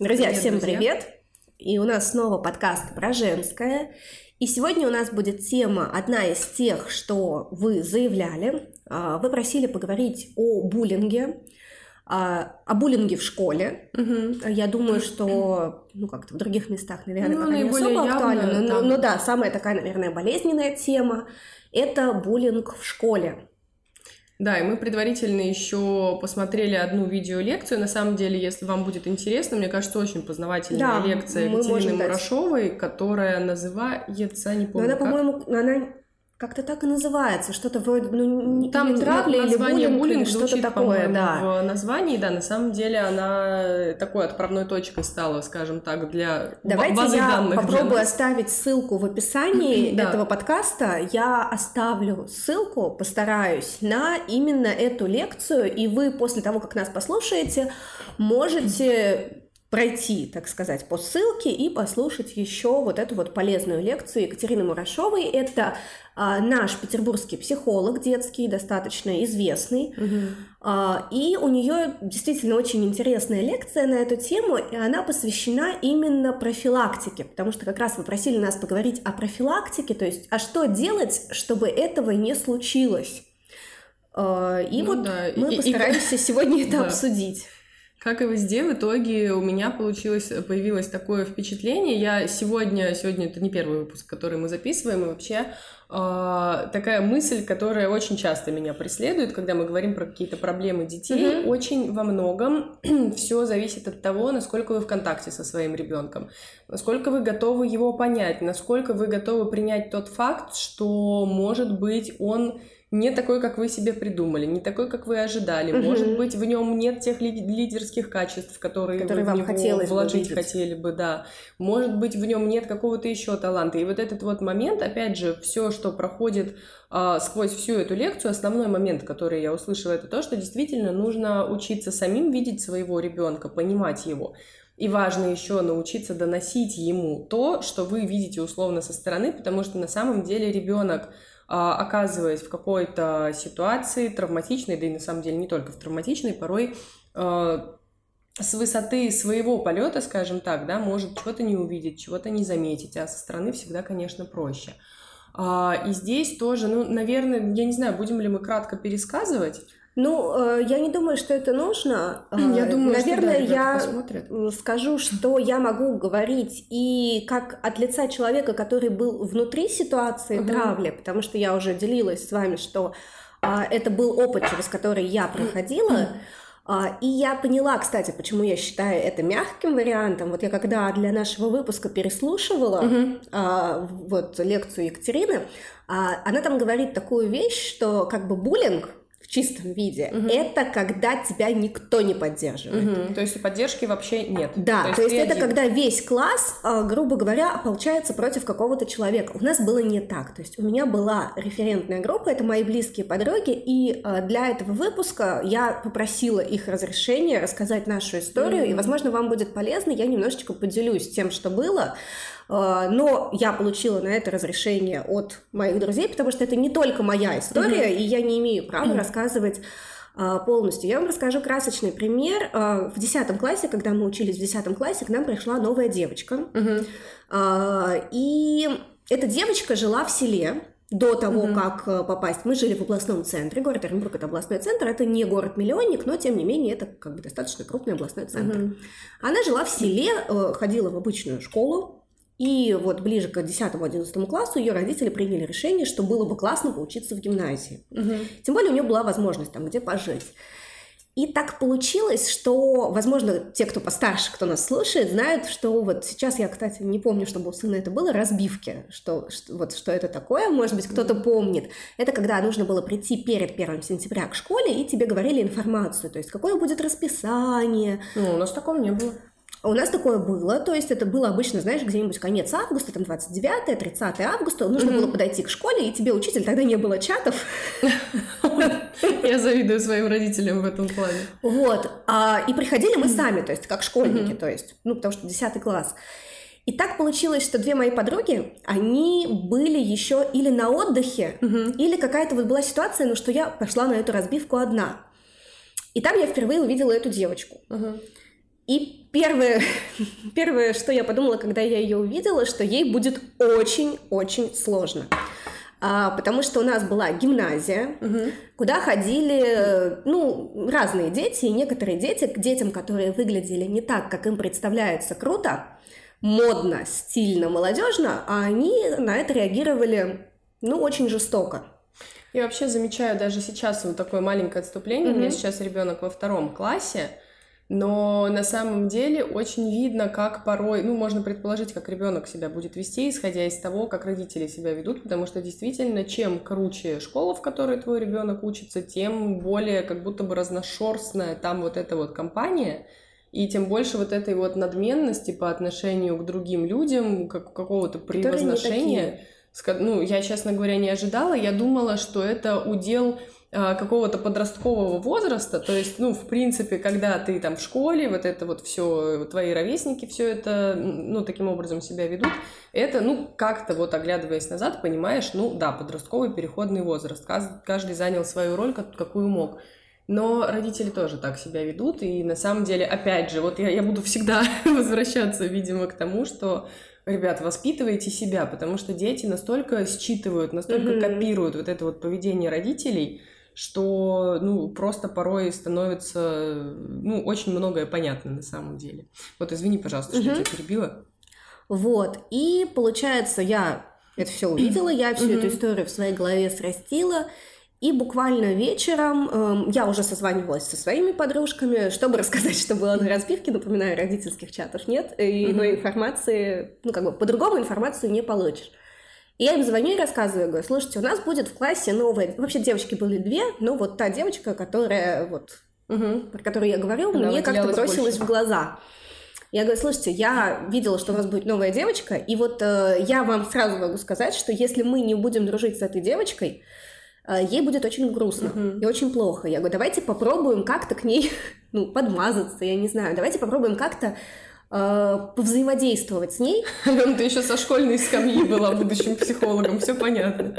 Друзья, Привет, всем друзья. привет! И у нас снова подкаст про женское. И сегодня у нас будет тема одна из тех, что вы заявляли. А, Вы просили поговорить о буллинге, а, о буллинге в школе. Я думаю, что, ну, как-то в других местах, наверное, Ну, пока не особо явно актуально. Но, там. но да, самая такая, наверное, болезненная тема – это буллинг в школе. Да, и мы предварительно еще посмотрели одну видеолекцию. На самом деле, если вам будет интересно, мне кажется, очень познавательная Да, лекция Екатерины можем дать. Мурашовой, которая называется, не Но помню она, как. по-моему, она как-то так и называется, что-то вроде, ну, не- Там или травля, или буллинг, буллинг или что-то такое, да. в названии, да, на самом деле она такой отправной точкой стала, скажем так, для Давайте базы я данных. для попробую нас. оставить ссылку в описании Да. этого подкаста. Я оставлю ссылку, постараюсь, на именно эту лекцию, и вы после того, как нас послушаете, можете пройти, так сказать, по ссылке и послушать еще вот эту вот полезную лекцию Екатерины Мурашовой. Это а, наш петербургский психолог детский, достаточно известный. Мгм. А, И у нее действительно очень интересная лекция на эту тему, и она посвящена именно профилактике, потому что как раз вы просили нас поговорить о профилактике, то есть, а что делать, чтобы этого не случилось. А, И Ну вот да, и- мы и- постараемся сегодня это Да. обсудить. Как и везде, в итоге у меня получилось, появилось такое впечатление. Я сегодня, сегодня это не первый выпуск, который мы записываем, и вообще а, такая мысль, которая очень часто меня преследует, когда мы говорим про какие-то проблемы детей, Мгм. очень во многом все зависит от того, насколько вы в контакте со своим ребенком, насколько вы готовы его понять, насколько вы готовы принять тот факт, что, может быть, он не такой, как вы себе придумали, не такой, как вы ожидали. Мгм. Может быть, в нем нет тех ли- лидерских качеств, которые, Которые вы в вам него хотелось бы вложить видеть. хотели бы, да. Может быть, в нем нет какого-то еще таланта. И вот этот вот момент, опять же, все, что проходит а, сквозь всю эту лекцию, основной момент, который я услышала, это то, что действительно нужно учиться самим видеть своего ребенка, понимать его. И важно еще научиться доносить ему то, что вы видите условно со стороны, потому что на самом деле ребенок, оказываясь в какой-то ситуации травматичной, да и на самом деле не только в травматичной, порой а, с высоты своего полета, скажем так, да, может чего-то не увидеть, чего-то не заметить, а со стороны всегда, конечно, проще. А, и здесь тоже, ну, наверное, я не знаю, будем ли мы кратко пересказывать. Ну, э, я не думаю, что это нужно. Э, Я думаю, что да, Наверное, я посмотрят. скажу, что я могу говорить и как от лица человека, который был внутри ситуации Мгм. травли, потому что я уже делилась с вами, что а, это был опыт, через который я проходила. А, И я поняла, кстати, почему я считаю это мягким вариантом. Вот я когда для нашего выпуска переслушивала Мгм. а, вот лекцию Екатерины, а, она там говорит такую вещь, что как бы буллинг в чистом виде Мгм. это когда тебя никто не поддерживает. Мгм. То есть поддержки вообще нет. Да, то есть, ты это один. когда весь класс, а, грубо говоря, получается против какого-то человека. У нас было не так. То есть у меня была референтная группа, это мои близкие подруги, и а, для этого выпуска я попросила их разрешения рассказать нашу историю, и, Мгм. возможно, вам будет полезно, я немножечко поделюсь тем, что было. А, Но я получила на это разрешение от моих друзей, потому что это не только моя история, и я не имею права Мгм. рассказывать а, полностью. Я вам расскажу красочный пример. А, В 10 классе, когда мы учились в 10 классе, к нам пришла новая девочка. А, И эта девочка жила в селе до того, Мгм. как э, попасть. Мы жили в областном центре. Город Оренбург – это областной центр. Это не город-миллионник, но, тем не менее, это как бы достаточно крупный областной центр. Мгм. Она жила в селе, э, ходила в обычную школу, и вот ближе к 10-11 классу ее родители приняли решение, что было бы классно поучиться в гимназии. Мгм. Тем более у нее была возможность там где пожить. И так получилось, что, возможно, те, кто постарше, кто нас слушает, знают, что вот сейчас я, кстати, не помню, чтобы у сына это было, разбивки, что, что- вот что это такое, может быть, кто-то помнит. Это когда нужно было прийти перед 1 сентября к школе, и тебе говорили информацию, то есть какое будет расписание, Ну, у нас такого не было. А У нас такое было, то есть это было обычно, знаешь, где-нибудь конец августа, там 29 30 августа, нужно Мгм. было подойти к школе, и тебе учитель, тогда не было чатов, Я завидую своим родителям в этом плане. вот, а, и приходили мы сами, то есть как школьники, то есть, ну, потому что 10 класс. И так получилось, что две мои подруги, они были еще или на отдыхе, или какая-то вот была ситуация, ну, что я пошла на эту разбивку одна. И там я впервые увидела эту девочку. Мгм. И первое, первое, что я подумала, когда я ее увидела, что ей будет очень-очень сложно. А, потому что у нас была гимназия, угу. куда ходили ну, разные дети, и некоторые дети к детям, которые выглядели не так, как им представляется круто, модно, стильно, молодежно, а они на это реагировали, ну, очень жестоко. Я вообще замечаю даже сейчас вот такое маленькое отступление. Mm-hmm. У меня сейчас ребенок во втором классе, но на самом деле очень видно, как порой, ну, можно предположить, как ребенок себя будет вести, исходя из того, как родители себя ведут, потому что действительно, чем круче школа, в которой твой ребенок учится, тем более как будто бы разношерстная там вот эта вот компания, и тем больше вот этой вот надменности по отношению к другим людям, как какого-то превозношения. Ну, я, честно говоря, не ожидала. Я думала, что это удел какого-то подросткового возраста, то есть, ну, в принципе, когда ты там в школе, вот это вот все, твои ровесники все это, ну, таким образом себя ведут, это, ну, как-то вот оглядываясь назад, понимаешь, ну, да, подростковый переходный возраст, каждый занял свою роль, какую мог. Но родители тоже так себя ведут, и на самом деле, опять же, вот я, я буду всегда возвращаться, видимо, к тому, что ребят, воспитывайте себя, потому что дети настолько считывают, настолько mm-hmm. копируют вот это вот поведение родителей, что, ну, просто порой становится, ну, очень многое понятно на самом деле. Вот, извини, пожалуйста, что mm-hmm. я тебя перебила. Вот, и получается, я это все увидела, я всю mm-hmm. эту историю в своей голове срастила, и буквально вечером э, я уже созванивалась со своими подружками, чтобы рассказать, что было на разбивке. Напоминаю, родительских чатов нет, и, но информации, ну как бы по-другому информацию не получишь. И я им звоню и рассказываю, говорю, слушайте, у нас будет в классе новая... Вообще девочки были две, но вот та девочка, которая вот, угу. про которую я говорила, Она мне как-то бросилась больше. в глаза. Я говорю, слушайте, я видела, что у вас будет новая девочка, и вот э, я вам сразу могу сказать, что если мы не будем дружить с этой девочкой, Э, ей будет очень грустно uh-huh. и очень плохо. Я говорю, давайте попробуем как-то к ней, ну, подмазаться, я не знаю, давайте попробуем как-то э, повзаимодействовать с ней. Алена, ты еще со школьной скамьи была будущим психологом, все понятно.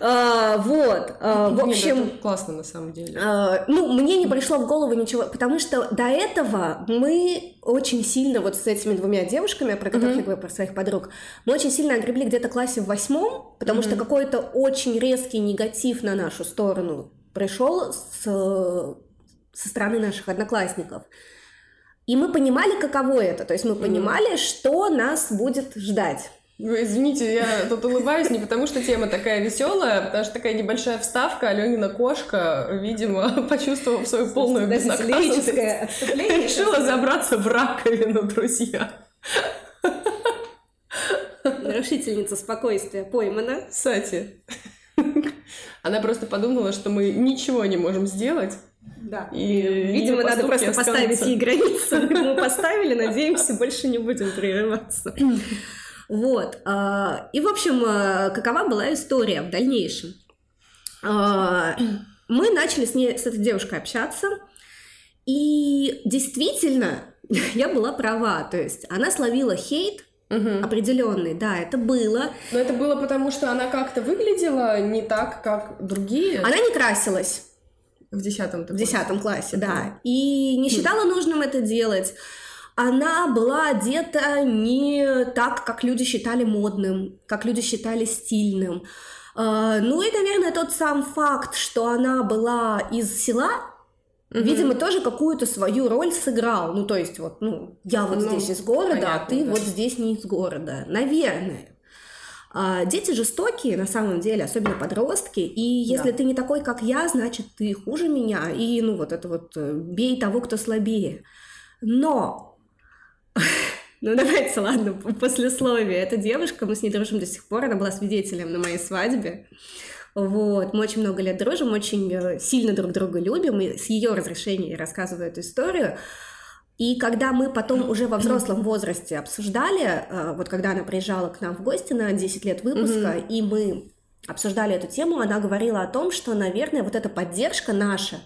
А, вот, а, в общем... классно на самом деле. Ну, мне не пришло в голову ничего, потому что до этого мы очень сильно вот с этими двумя девушками, про которых я говорю, про своих подруг, мы очень сильно огребли где-то классе в восьмом, потому что какой-то очень резкий негатив на нашу сторону пришел с, со стороны наших одноклассников. И мы понимали, каково это. То есть мы понимали, mm. что нас будет ждать. Ну, извините, я тут улыбаюсь не потому, что тема такая веселая, а потому что такая небольшая вставка. Аленина кошка, видимо, почувствовав свою полную безнаказанность, решила забраться в раковину, друзья. Нарушительница спокойствия поймана. Кстати, она просто подумала, что мы ничего не можем сделать. Да. И, видимо, надо просто поставить ей границу. Мы поставили, надеемся, больше не будем прерываться. Вот. А, и, в общем, а, какова была история в дальнейшем? А, мы начали с ней, с этой девушкой общаться, и действительно, я была права. То есть она словила хейт, Угу. определенный, да, это было. Но это было потому, что она как-то выглядела не так, как другие. Она не красилась. В десятом. В десятом классе, да. И не считала нужным это делать. Она была одета не так, как люди считали модным, как люди считали стильным. А, ну и, наверное, тот сам факт, что она была из села, Угу. Видимо, тоже какую-то свою роль сыграл. Ну, то есть, вот, ну, я вот ну, здесь из города, понятно, а ты да. вот здесь не из города. Наверное. А, дети жестокие, на самом деле, особенно подростки, и если да. ты не такой, как я, значит, ты хуже меня, и, ну, вот это вот, э, бей того, кто слабее. Но, ну, давайте, ладно, послесловие. Эта девушка, мы с ней дружим до сих пор, она была свидетелем на моей свадьбе. Вот, мы очень много лет дружим, очень э, сильно друг друга любим, и с ее разрешения я рассказываю эту историю. И когда мы потом уже во взрослом возрасте обсуждали, э, вот когда она приезжала к нам в гости на 10 лет выпуска, mm-hmm. и мы обсуждали эту тему, она говорила о том, что, наверное, вот эта поддержка наша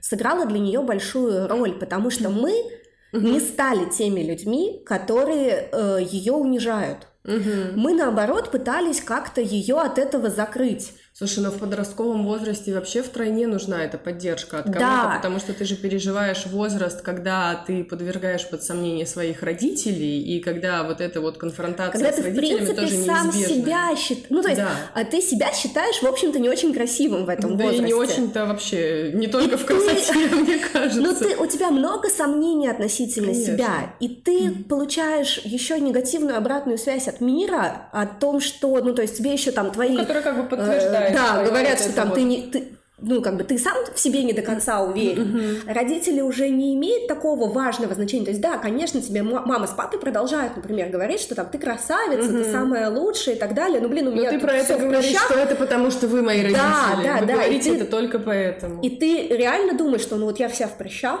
сыграла для нее большую роль, потому что мы mm-hmm. не стали теми людьми, которые э, ее унижают. Mm-hmm. Мы, наоборот, пытались как-то ее от этого закрыть. Слушай, но в подростковом возрасте вообще втройне нужна эта поддержка от кого-то, да. потому что ты же переживаешь возраст, когда ты подвергаешь под сомнение своих родителей, и когда вот эта вот конфронтация когда с ты, родителями в принципе, тоже сам неизбежна. себя считаешь, ну то есть, да. а ты себя считаешь, в общем-то, не очень красивым в этом да возрасте. Да и не очень-то вообще, не только в красоте, мне кажется. Ну ты, у тебя много сомнений относительно Конечно. себя, и ты получаешь еще негативную обратную связь от мира о том, что, ну то есть тебе еще там твои... Которые как бы подтверждают да, говорят, что там ты не... Ты, ну, как бы ты сам в себе не до конца уверен. Mm-hmm. Родители уже не имеют такого важного значения. То есть, да, конечно, тебе мама с папой продолжают, например, говорить, что там ты красавица, mm-hmm. ты самая лучшая и так далее. Ну, блин, у меня Но ты про это говоришь, что это потому, что вы мои родители. Да, да, вы да. говорите и ты, это только поэтому. И ты реально думаешь, что ну вот я вся в прыщах,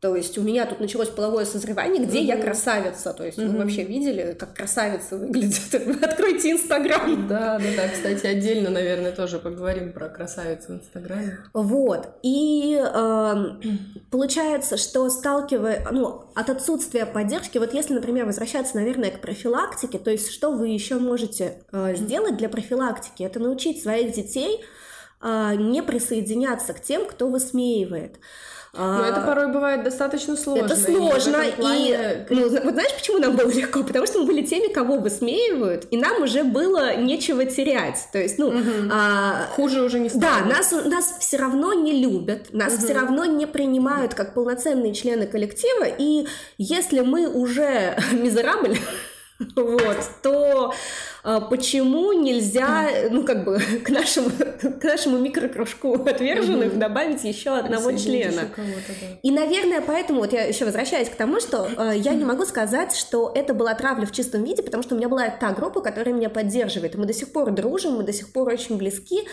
то есть у меня тут началось половое созревание, где угу. я красавица. То есть угу. вы вообще видели, как красавица выглядит? Откройте Инстаграм. Да, да, да. Кстати, отдельно, наверное, тоже поговорим про красавицу в Инстаграме. Вот. И э, получается, что сталкивая, ну, от отсутствия поддержки, вот если, например, возвращаться, наверное, к профилактике, то есть что вы еще можете э, сделать для профилактики? Это научить своих детей э, не присоединяться к тем, кто высмеивает. Но это а, порой бывает достаточно сложно. Это сложно, и, плане... и ну, вот знаешь, почему нам было легко? Потому что мы были теми, кого высмеивают, и нам уже было нечего терять. То есть, ну... Угу. А... Хуже уже не стало. Да, нас, нас все равно не любят, нас угу. все равно не принимают как полноценные члены коллектива, и если мы уже мизерабль, вот, то почему нельзя, ну, как бы, к нашему, к нашему микрокружку отверженных угу. добавить еще одного члена. Да. И, наверное, поэтому, вот я еще возвращаюсь к тому, что э, я не могу сказать, что это была травля в чистом виде, потому что у меня была та группа, которая меня поддерживает. Мы до сих пор дружим, мы до сих пор очень близки,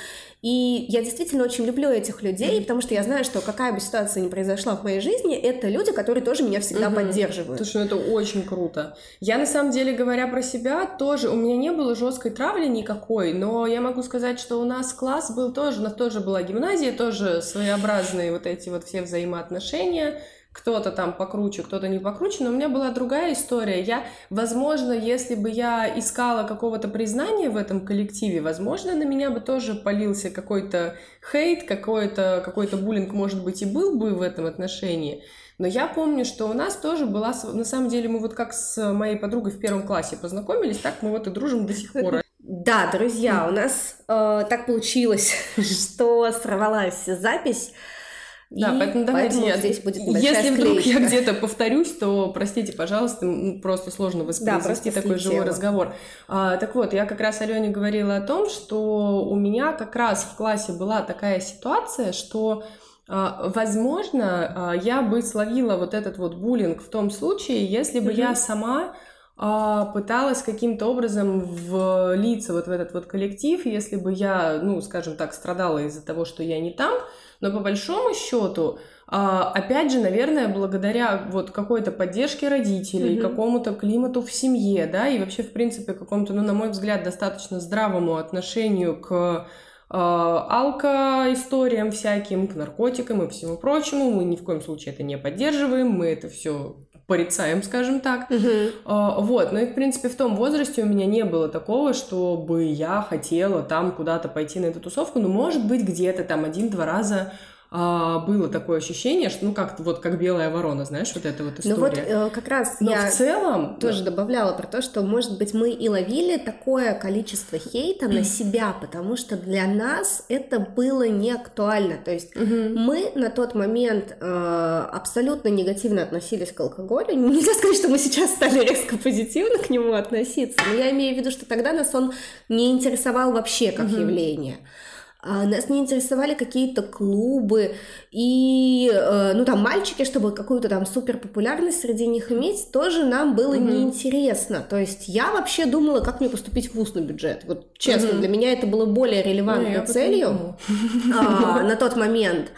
и я действительно очень люблю этих людей, потому что я знаю, что какая бы ситуация ни произошла в моей жизни, это люди, которые тоже меня всегда угу. поддерживают. Слушай, ну это очень круто. Я, на самом деле, говоря про себя, тоже, у меня не было было жесткой травли никакой, но я могу сказать, что у нас класс был тоже, у нас тоже была гимназия, тоже своеобразные вот эти вот все взаимоотношения, кто-то там покруче, кто-то не покруче, но у меня была другая история. Я, возможно, если бы я искала какого-то признания в этом коллективе, возможно, на меня бы тоже полился какой-то хейт, какой-то какой буллинг, может быть, и был бы в этом отношении. Но я помню, что у нас тоже была, на самом деле, мы вот как с моей подругой в первом классе познакомились, так мы вот и дружим до сих пор. Да, друзья, у нас э, так получилось, что сорвалась запись. Да, и поэтому давайте поэтому здесь будет Если вдруг я где-то повторюсь, то простите, пожалуйста, просто сложно воспроизвести да, такой живой разговор. А, так вот, я как раз Алене говорила о том, что у меня как раз в классе была такая ситуация, что а, возможно, а, я бы словила вот этот вот буллинг в том случае, если бы mm-hmm. я сама а, пыталась каким-то образом влиться вот в этот вот коллектив, если бы я, ну, скажем так, страдала из-за того, что я не там, но по большому счету, опять же, наверное, благодаря вот какой-то поддержке родителей, mm-hmm. какому-то климату в семье, да, и вообще, в принципе, какому-то, ну, на мой взгляд, достаточно здравому отношению к Э, алко-историям всяким, к наркотикам и всему прочему. Мы ни в коем случае это не поддерживаем, мы это все порицаем, скажем так. Uh-huh. Вот, ну и, в принципе, в том возрасте у меня не было такого, чтобы я хотела там куда-то пойти на эту тусовку, но, может быть, где-то там один-два раза а, было такое ощущение, что, ну, как вот как белая ворона, знаешь, вот эта вот история. Ну вот э, как раз Но я в целом... тоже да. добавляла про то, что, может быть, мы и ловили такое количество хейта на себя, потому что для нас это было не актуально. То есть мы на тот момент э, абсолютно негативно относились к алкоголю. Нельзя сказать, что мы сейчас стали резко позитивно к нему относиться, но я имею в виду, что тогда нас он не интересовал вообще как явление. А, нас не интересовали какие-то клубы и, э, ну, там, мальчики, чтобы какую-то там супер популярность среди них иметь, тоже нам было mm-hmm. неинтересно. То есть я вообще думала, как мне поступить в вуз на бюджет. Вот честно, mm-hmm. для меня это было более релевантной ну, целью а, на тот момент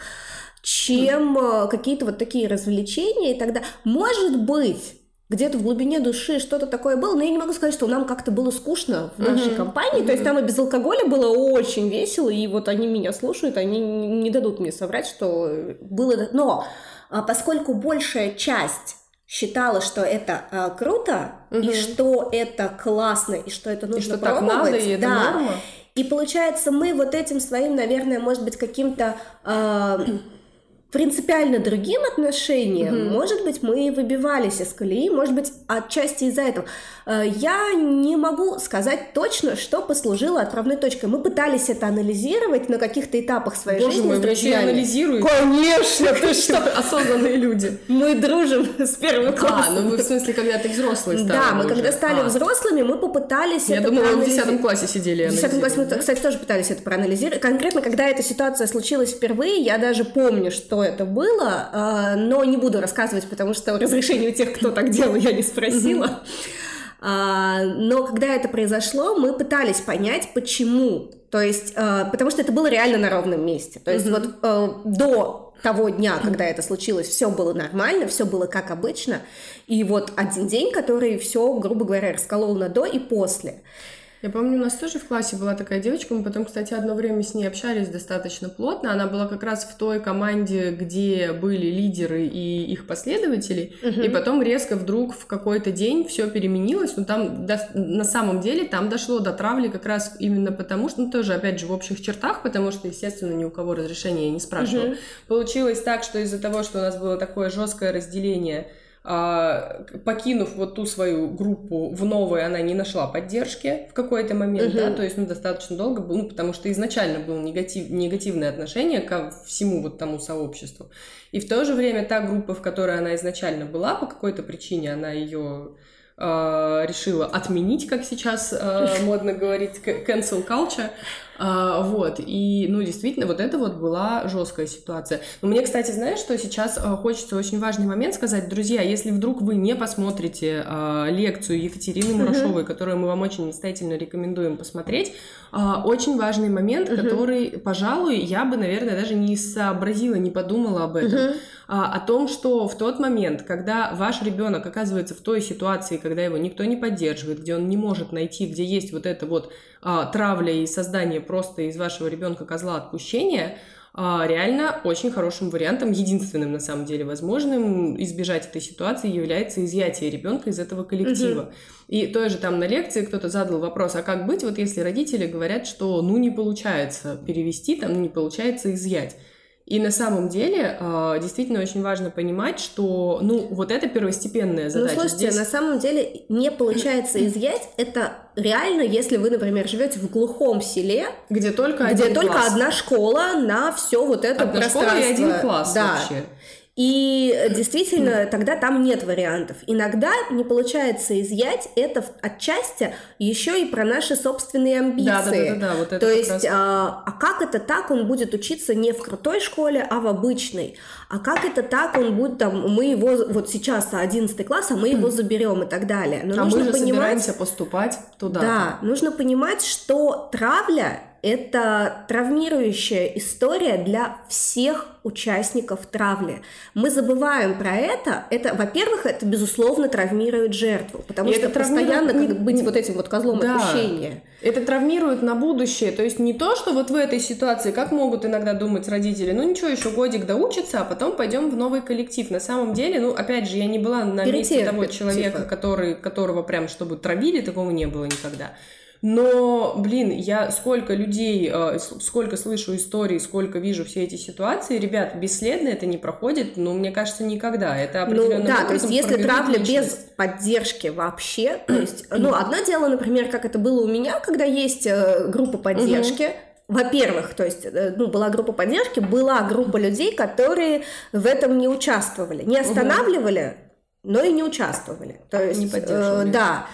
чем э, какие-то вот такие развлечения и тогда, может быть, где-то в глубине души что-то такое было, но я не могу сказать, что нам как-то было скучно в нашей mm-hmm. компании, mm-hmm. то есть там и без алкоголя было очень весело, и вот они меня слушают, они не дадут мне соврать, что было... Но а, поскольку большая часть считала, что это а, круто, угу. и что это классно, и что это нужно и что пробовать, так надо, и это да, норма. И получается, мы вот этим своим, наверное, может быть, каким-то э, принципиально другим отношениям, mm-hmm. может быть, мы выбивались из колеи, может быть, отчасти из-за этого. Э, я не могу сказать точно, что послужило отправной точкой. Мы пытались это анализировать на каких-то этапах своей Боже жизни. Боже мой, врачи анализируют? Конечно! Ты что? Осознанные люди. Мы дружим с первого класса. А, ну вы в смысле, когда ты взрослый стал Да, мы когда стали а. взрослыми, мы попытались Я это думала, вы в 10 классе сидели В 10 классе мы, кстати, тоже пытались это проанализировать. Конкретно, когда эта ситуация случилась впервые, я даже помню, что это было, а, но не буду рассказывать, потому что разрешение у тех, кто так делал, я не спросила. А, но когда это произошло, мы пытались понять, почему. То есть, а, потому что это было реально на ровном месте. То есть, вот до того дня, когда это случилось, все было нормально, все было как обычно. И вот один день, который все, грубо говоря, расколол на до и после. Я помню, у нас тоже в классе была такая девочка, мы потом, кстати, одно время с ней общались достаточно плотно. Она была как раз в той команде, где были лидеры и их последователи, угу. и потом резко вдруг в какой-то день все переменилось. Но там до, на самом деле там дошло до травли как раз именно потому, что, ну тоже опять же в общих чертах, потому что, естественно, ни у кого разрешения я не спрашивала. Угу. Получилось так, что из-за того, что у нас было такое жесткое разделение покинув вот ту свою группу в новой, она не нашла поддержки в какой-то момент, uh-huh. да, то есть, ну, достаточно долго был, ну, потому что изначально было негатив, негативное отношение ко всему вот тому сообществу. И в то же время та группа, в которой она изначально была, по какой-то причине она ее э, решила отменить, как сейчас э, модно говорить, cancel culture, а, вот, и, ну, действительно, вот это вот была жесткая ситуация. Но мне, кстати, знаешь, что сейчас а, хочется очень важный момент сказать, друзья, если вдруг вы не посмотрите а, лекцию Екатерины Мурашовой, uh-huh. которую мы вам очень настоятельно рекомендуем посмотреть, а, очень важный момент, uh-huh. который, пожалуй, я бы, наверное, даже не сообразила, не подумала об этом, uh-huh. а, о том, что в тот момент, когда ваш ребенок оказывается в той ситуации, когда его никто не поддерживает, где он не может найти, где есть вот это вот травля и создание просто из вашего ребенка козла отпущения, а, реально очень хорошим вариантом, единственным на самом деле возможным избежать этой ситуации является изъятие ребенка из этого коллектива. Угу. И тоже там на лекции кто-то задал вопрос, а как быть, вот если родители говорят, что ну не получается перевести, там не получается изъять. И на самом деле а, действительно очень важно понимать, что, ну, вот это первостепенная ну, задача. Ну, слушайте, Здесь... на самом деле не получается изъять. Это реально, если вы, например, живете в глухом селе, где только, где один только класс. одна школа на все вот это одна пространство. Школа и один класс да. вообще. И действительно, тогда там нет вариантов. Иногда не получается изъять это отчасти еще и про наши собственные амбиции. Да, да, да, да, да вот это То есть, раз... а, а как это так он будет учиться не в крутой школе, а в обычной? А как это так он будет там, мы его вот сейчас 11 класс, а мы его заберем и так далее. Но а нужно мы же понимать, собираемся поступать туда. Да, нужно понимать, что травля это травмирующая история для всех участников травли. Мы забываем про это. Это, во-первых, это безусловно травмирует жертву, потому и что это постоянно травмирует... как быть вот этим вот козлом да. отпущения. Это травмирует на будущее. То есть не то, что вот в этой ситуации, как могут иногда думать родители, ну ничего, еще годик доучится, а потом пойдем в новый коллектив. На самом деле, ну опять же, я не была на месте того человека, типа. который, которого прям чтобы травили, такого не было никогда. Но, блин, я сколько людей, э, сколько слышу историй, сколько вижу все эти ситуации, ребят, бесследно это не проходит, ну, мне кажется, никогда. Это определенно. Ну, да, то есть если травля без поддержки вообще, то есть, ну, одно дело, например, как это было у меня, когда есть э, группа поддержки, во-первых, то есть, э, ну, была группа поддержки, была группа людей, которые в этом не участвовали, не останавливали, но и не участвовали. То есть, не поддерживали. Э, да.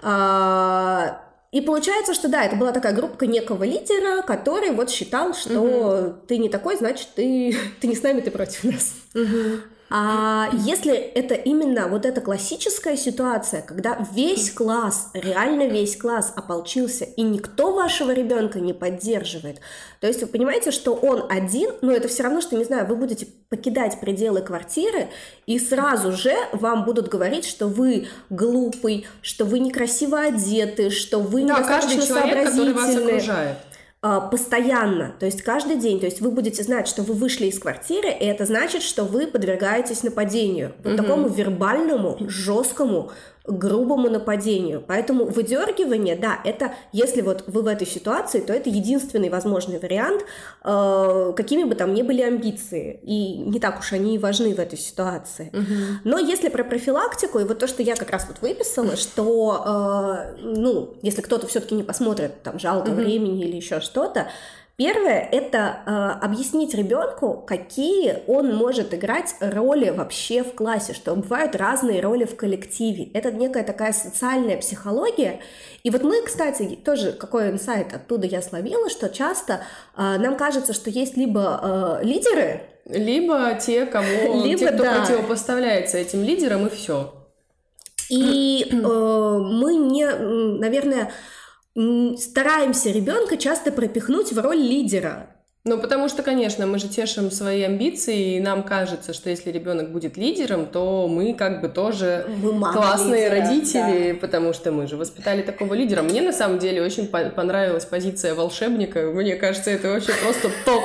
А, и получается, что да, это была такая группа некого лидера, который вот считал, что угу. ты не такой, значит, ты, ты не с нами, ты против нас. Угу. А если это именно вот эта классическая ситуация, когда весь класс, реально весь класс ополчился, и никто вашего ребенка не поддерживает, то есть вы понимаете, что он один, но это все равно, что, не знаю, вы будете покидать пределы квартиры, и сразу же вам будут говорить, что вы глупый, что вы некрасиво одеты, что вы да, недостаточно каждый человек, сообразительны. Который вас окружает. А, постоянно, то есть каждый день, то есть вы будете знать, что вы вышли из квартиры, и это значит, что вы подвергаетесь нападению, вот угу. такому вербальному, жесткому, грубому нападению. Поэтому выдергивание, да, это, если вот вы в этой ситуации, то это единственный возможный вариант, э, какими бы там ни были амбиции. И не так уж они и важны в этой ситуации. Угу. Но если про профилактику, и вот то, что я как раз вот выписала, что, э, ну, если кто-то все-таки не посмотрит, там, жалко угу. времени или еще что-то, Первое – это э, объяснить ребенку, какие он может играть роли вообще в классе, что бывают разные роли в коллективе. Это некая такая социальная психология. И вот мы, кстати, тоже какой инсайт оттуда я словила, что часто э, нам кажется, что есть либо э, лидеры, либо те, кому либо, те, кто да. противопоставляется этим лидерам, и все. И э, мы не, наверное, стараемся ребенка часто пропихнуть в роль лидера. Ну, потому что, конечно, мы же тешим свои амбиции, и нам кажется, что если ребенок будет лидером, то мы как бы тоже классные лидера, родители, да. потому что мы же воспитали такого лидера. Мне на самом деле очень понравилась позиция волшебника. Мне кажется, это вообще просто топ.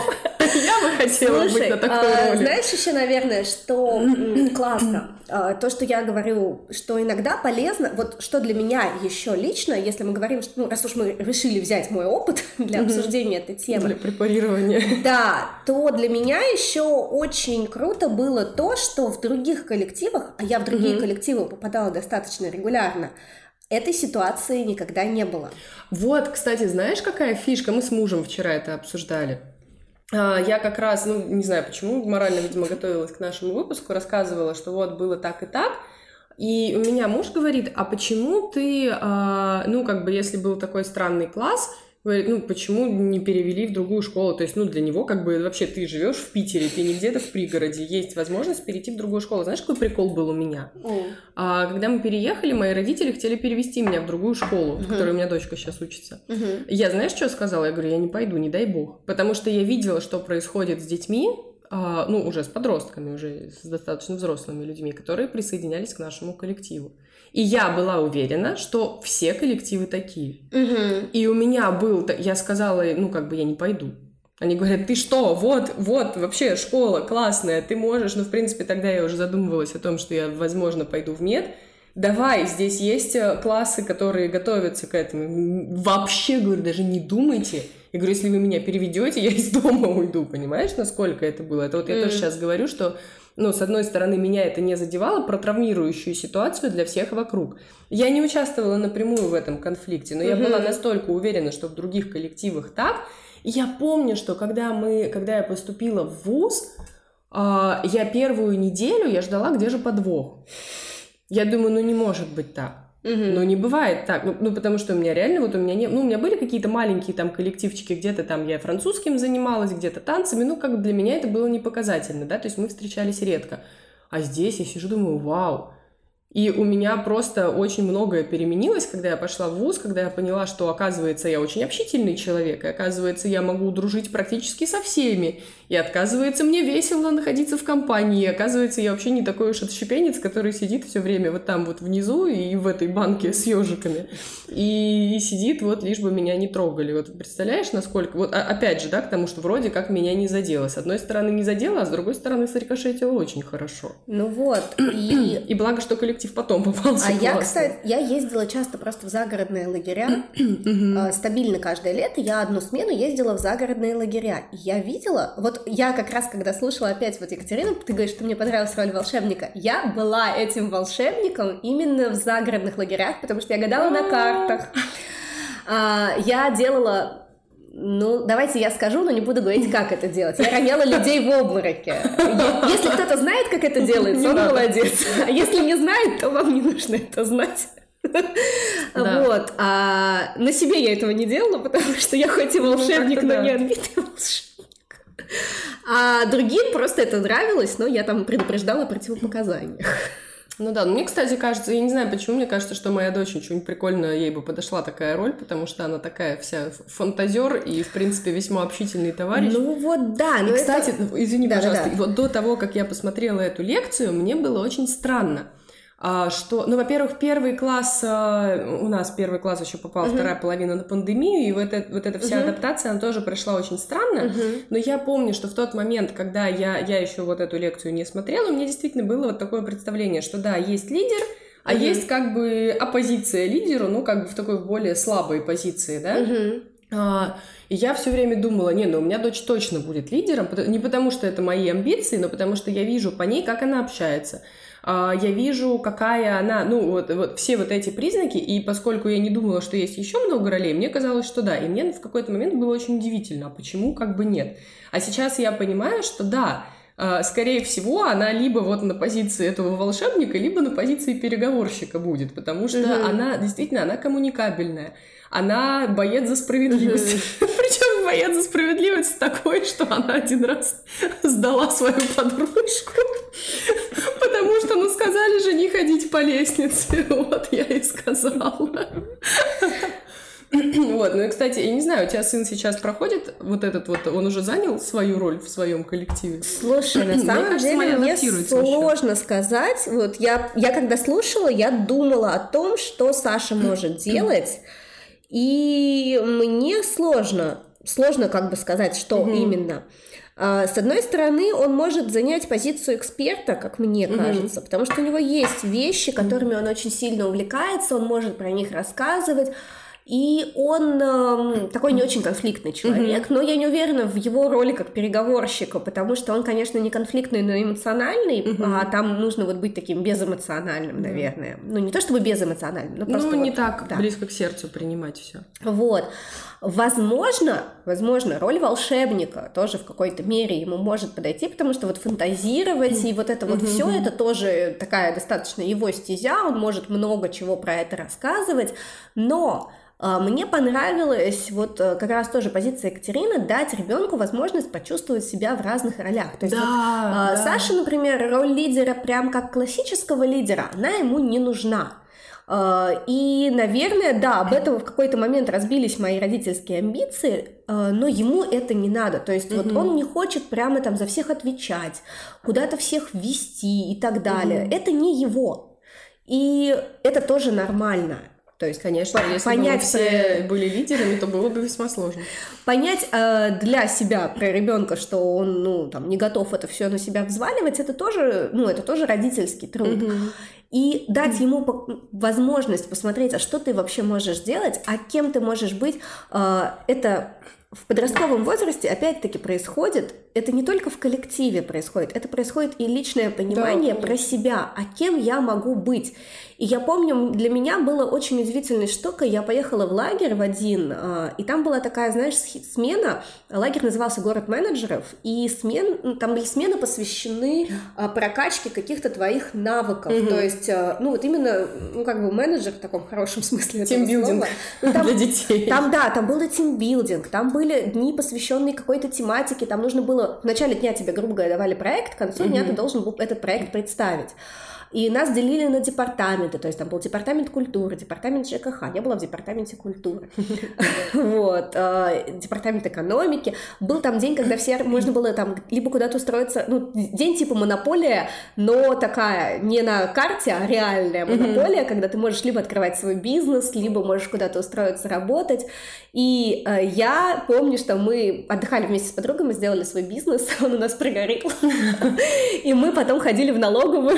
Я бы хотела Слушай, быть на такой а, роли. Знаешь еще, наверное, что классно? А, то, что я говорю, что иногда полезно, вот что для меня еще лично, если мы говорим, что, ну, раз уж мы решили взять мой опыт для обсуждения этой темы. Для препарирования. Да, то для меня еще очень круто было то, что в других коллективах, а я в другие коллективы попадала достаточно регулярно, Этой ситуации никогда не было. Вот, кстати, знаешь, какая фишка? Мы с мужем вчера это обсуждали. А, я как раз, ну, не знаю почему, морально, видимо, готовилась к нашему выпуску, рассказывала, что вот было так и так, и у меня муж говорит, а почему ты, а, ну, как бы, если был такой странный класс, говорит, ну, почему не перевели в другую школу? То есть, ну, для него, как бы, вообще ты живешь в Питере, ты не где-то в пригороде, есть возможность перейти в другую школу. Знаешь, какой прикол был у меня? Mm. А, когда мы переехали, мои родители хотели перевести меня в другую школу, mm-hmm. в которой у меня дочка сейчас учится. Mm-hmm. Я, знаешь, что сказала? Я говорю, я не пойду, не дай бог. Потому что я видела, что происходит с детьми, а, ну, уже с подростками, уже с достаточно взрослыми людьми, которые присоединялись к нашему коллективу. И я была уверена, что все коллективы такие. Угу. И у меня был, я сказала, ну, как бы я не пойду. Они говорят, ты что, вот, вот, вообще школа классная, ты можешь, ну, в принципе, тогда я уже задумывалась о том, что я, возможно, пойду в мед, давай, здесь есть э, классы, которые готовятся к этому, вообще, говорю, даже не думайте, я говорю, если вы меня переведете, я из дома уйду, понимаешь, насколько это было? Это вот я mm. тоже сейчас говорю, что ну, с одной стороны, меня это не задевало про травмирующую ситуацию для всех вокруг. Я не участвовала напрямую в этом конфликте, но mm-hmm. я была настолько уверена, что в других коллективах так. И я помню, что когда мы, когда я поступила в ВУЗ, а, я первую неделю я ждала, где же подвох. Я думаю, ну не может быть так. Угу. Ну, не бывает так. Ну, ну, потому что у меня реально, вот у меня не... Ну, у меня были какие-то маленькие там коллективчики, где-то там я французским занималась, где-то танцами. Ну, как для меня это было не показательно, да, то есть мы встречались редко. А здесь я сижу, думаю, вау, и у меня просто очень многое переменилось, когда я пошла в ВУЗ, когда я поняла, что, оказывается, я очень общительный человек, и, оказывается, я могу дружить практически со всеми, и, оказывается, мне весело находиться в компании, и, оказывается, я вообще не такой уж отщепенец, который сидит все время вот там вот внизу и в этой банке с ежиками, и, сидит вот лишь бы меня не трогали. Вот представляешь, насколько... Вот а, опять же, да, к тому, что вроде как меня не задело. С одной стороны не задело, а с другой стороны срикошетило очень хорошо. Ну вот, и... И благо, что коллектив коллектив потом попался. А я, кстати, я ездила часто просто в загородные лагеря. А, стабильно каждое лето я одну смену ездила в загородные лагеря. я видела, вот я как раз, когда слушала опять вот Екатерину, ты говоришь, что мне понравилась роль волшебника. Я была этим волшебником именно в загородных лагерях, потому что я гадала на картах. А, я делала ну, давайте я скажу, но не буду говорить, как это делать. Я роняла людей в обмороке. Если кто-то знает, как это делается, он молодец. А если не знает, то вам не нужно это знать. Да. Вот. А на себе я этого не делала, потому что я хоть и ну, волшебник, ну, но да. не отбитый волшебник. А другим просто это нравилось, но я там предупреждала о противопоказаниях. Ну да, ну мне, кстати, кажется, я не знаю почему, мне кажется, что моя дочь очень прикольно, ей бы подошла такая роль, потому что она такая вся фантазер и, в принципе, весьма общительный товарищ. Ну вот да. И, кстати, это... извини, да, пожалуйста, да, да. вот до того, как я посмотрела эту лекцию, мне было очень странно. А, что, ну, во-первых, первый класс, а, у нас первый класс еще попал, uh-huh. вторая половина на пандемию, и вот, это, вот эта вся uh-huh. адаптация, она тоже прошла очень странно, uh-huh. но я помню, что в тот момент, когда я, я еще вот эту лекцию не смотрела, у меня действительно было вот такое представление, что да, есть лидер, а угу. есть как бы оппозиция лидеру, ну как бы в такой более слабой позиции, да? Угу. А, и я все время думала, не, ну у меня дочь точно будет лидером, не потому что это мои амбиции, но потому что я вижу по ней, как она общается. А, я вижу, какая она, ну вот, вот все вот эти признаки, и поскольку я не думала, что есть еще много ролей, мне казалось, что да, и мне в какой-то момент было очень удивительно, а почему как бы нет. А сейчас я понимаю, что да, а, скорее всего, она либо вот на позиции этого волшебника, либо на позиции переговорщика будет, потому что mm она действительно, она коммуникабельная она боец за справедливость. Причем боец за справедливость такой, что она один раз сдала свою подружку, потому что, ну, сказали же не ходить по лестнице. Вот я и сказала. Вот, ну и, кстати, я не знаю, у тебя сын сейчас проходит вот этот вот, он уже занял свою роль в своем коллективе? Слушай, на самом кажется, деле мне сложно вообще. сказать. Вот я, я когда слушала, я думала о том, что Саша может делать, и мне сложно, сложно как бы сказать, что угу. именно. А, с одной стороны, он может занять позицию эксперта, как мне угу. кажется, потому что у него есть вещи, которыми он очень сильно увлекается, он может про них рассказывать. И он э, такой не очень конфликтный человек, mm-hmm. но я не уверена в его роли как переговорщика, потому что он, конечно, не конфликтный, но эмоциональный, mm-hmm. а там нужно вот быть таким безэмоциональным, наверное. Mm-hmm. Ну, не то чтобы безэмоциональным, но просто... Ну, вот, не так да. близко к сердцу принимать все. Вот. Возможно, возможно, роль волшебника тоже в какой-то мере ему может подойти, потому что вот фантазировать и вот это вот mm-hmm. все это тоже такая достаточно его стезя, он может много чего про это рассказывать, но а, мне понравилась вот э, как раз тоже позиция Екатерины дать ребенку возможность почувствовать себя в разных ролях. То есть да, вот, да. Саша, например, роль лидера прям как классического лидера, она ему не нужна. А, и, наверное, да, об этом в какой-то момент разбились мои родительские амбиции, а, но ему это не надо. То есть mm-hmm. вот он не хочет прямо там за всех отвечать, куда-то всех вести и так далее. Mm-hmm. Это не его. И это тоже нормально. То есть, конечно, если понять, бы все были лидерами, то было бы весьма сложно. Понять э, для себя про ребенка, что он, ну, там, не готов это все на себя взваливать, это тоже, ну, это тоже родительский труд. Угу. И дать ему возможность посмотреть, а что ты вообще можешь делать, а кем ты можешь быть, э, это в подростковом возрасте опять-таки происходит, это не только в коллективе происходит, это происходит и личное понимание да, про себя, а кем я могу быть. И я помню, для меня было очень удивительной штукой, я поехала в лагерь в один, а, и там была такая, знаешь, смена, лагерь назывался «Город менеджеров», и смен, там были смены посвящены а, прокачке каких-то твоих навыков, угу. то есть, а, ну вот именно, ну как бы менеджер в таком хорошем смысле Тимбилдинг ну, для детей. Там, да, там был тимбилдинг, там были дни, посвященные какой-то тематике, там нужно было, в начале дня тебе, грубо говоря, давали проект, к концу угу. дня ты должен был этот проект представить. И нас делили на департаменты, то есть там был департамент культуры, департамент ЖКХ, я была в департаменте культуры, вот, э, департамент экономики. Был там день, когда все можно было там либо куда-то устроиться, ну, день типа монополия, но такая не на карте, а реальная монополия, когда ты можешь либо открывать свой бизнес, либо можешь куда-то устроиться работать. И э, я помню, что мы отдыхали вместе с подругой, мы сделали свой бизнес, он у нас прогорел, и мы потом ходили в налоговую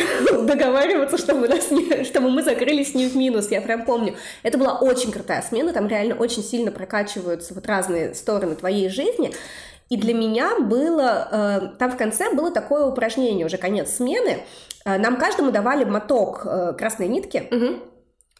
договариваться, чтобы, нас не, чтобы мы закрылись не в минус, я прям помню. Это была очень крутая смена, там реально очень сильно прокачиваются вот разные стороны твоей жизни, и для меня было, э, там в конце было такое упражнение, уже конец смены, э, нам каждому давали моток э, красной нитки, угу.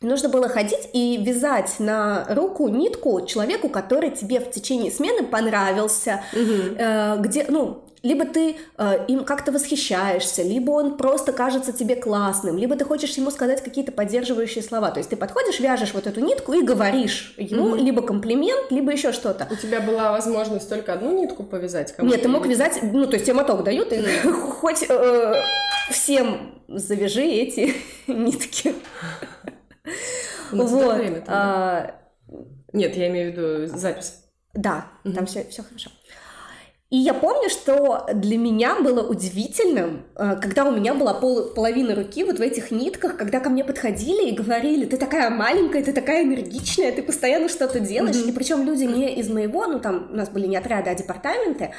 Нужно было ходить и вязать на руку нитку человеку, который тебе в течение смены понравился, угу. э, где, ну, либо ты э, им как-то восхищаешься, либо он просто кажется тебе классным, либо ты хочешь ему сказать какие-то поддерживающие слова. То есть ты подходишь, вяжешь вот эту нитку и говоришь ему mm-hmm. либо комплимент, либо еще что-то. У тебя была возможность только одну нитку повязать? Нет, ты мог вязать, ну то есть тебе моток дают, и хоть э, всем завяжи эти нитки. Вот. А, Нет, я имею в виду запись. Да, там все хорошо. И я помню, что для меня было удивительным, э, когда у меня была пол, половина руки вот в этих нитках, когда ко мне подходили и говорили, ты такая маленькая, ты такая энергичная, ты постоянно что-то делаешь. Mm-hmm. И причем люди не из моего, ну там у нас были не отряды, а департаменты,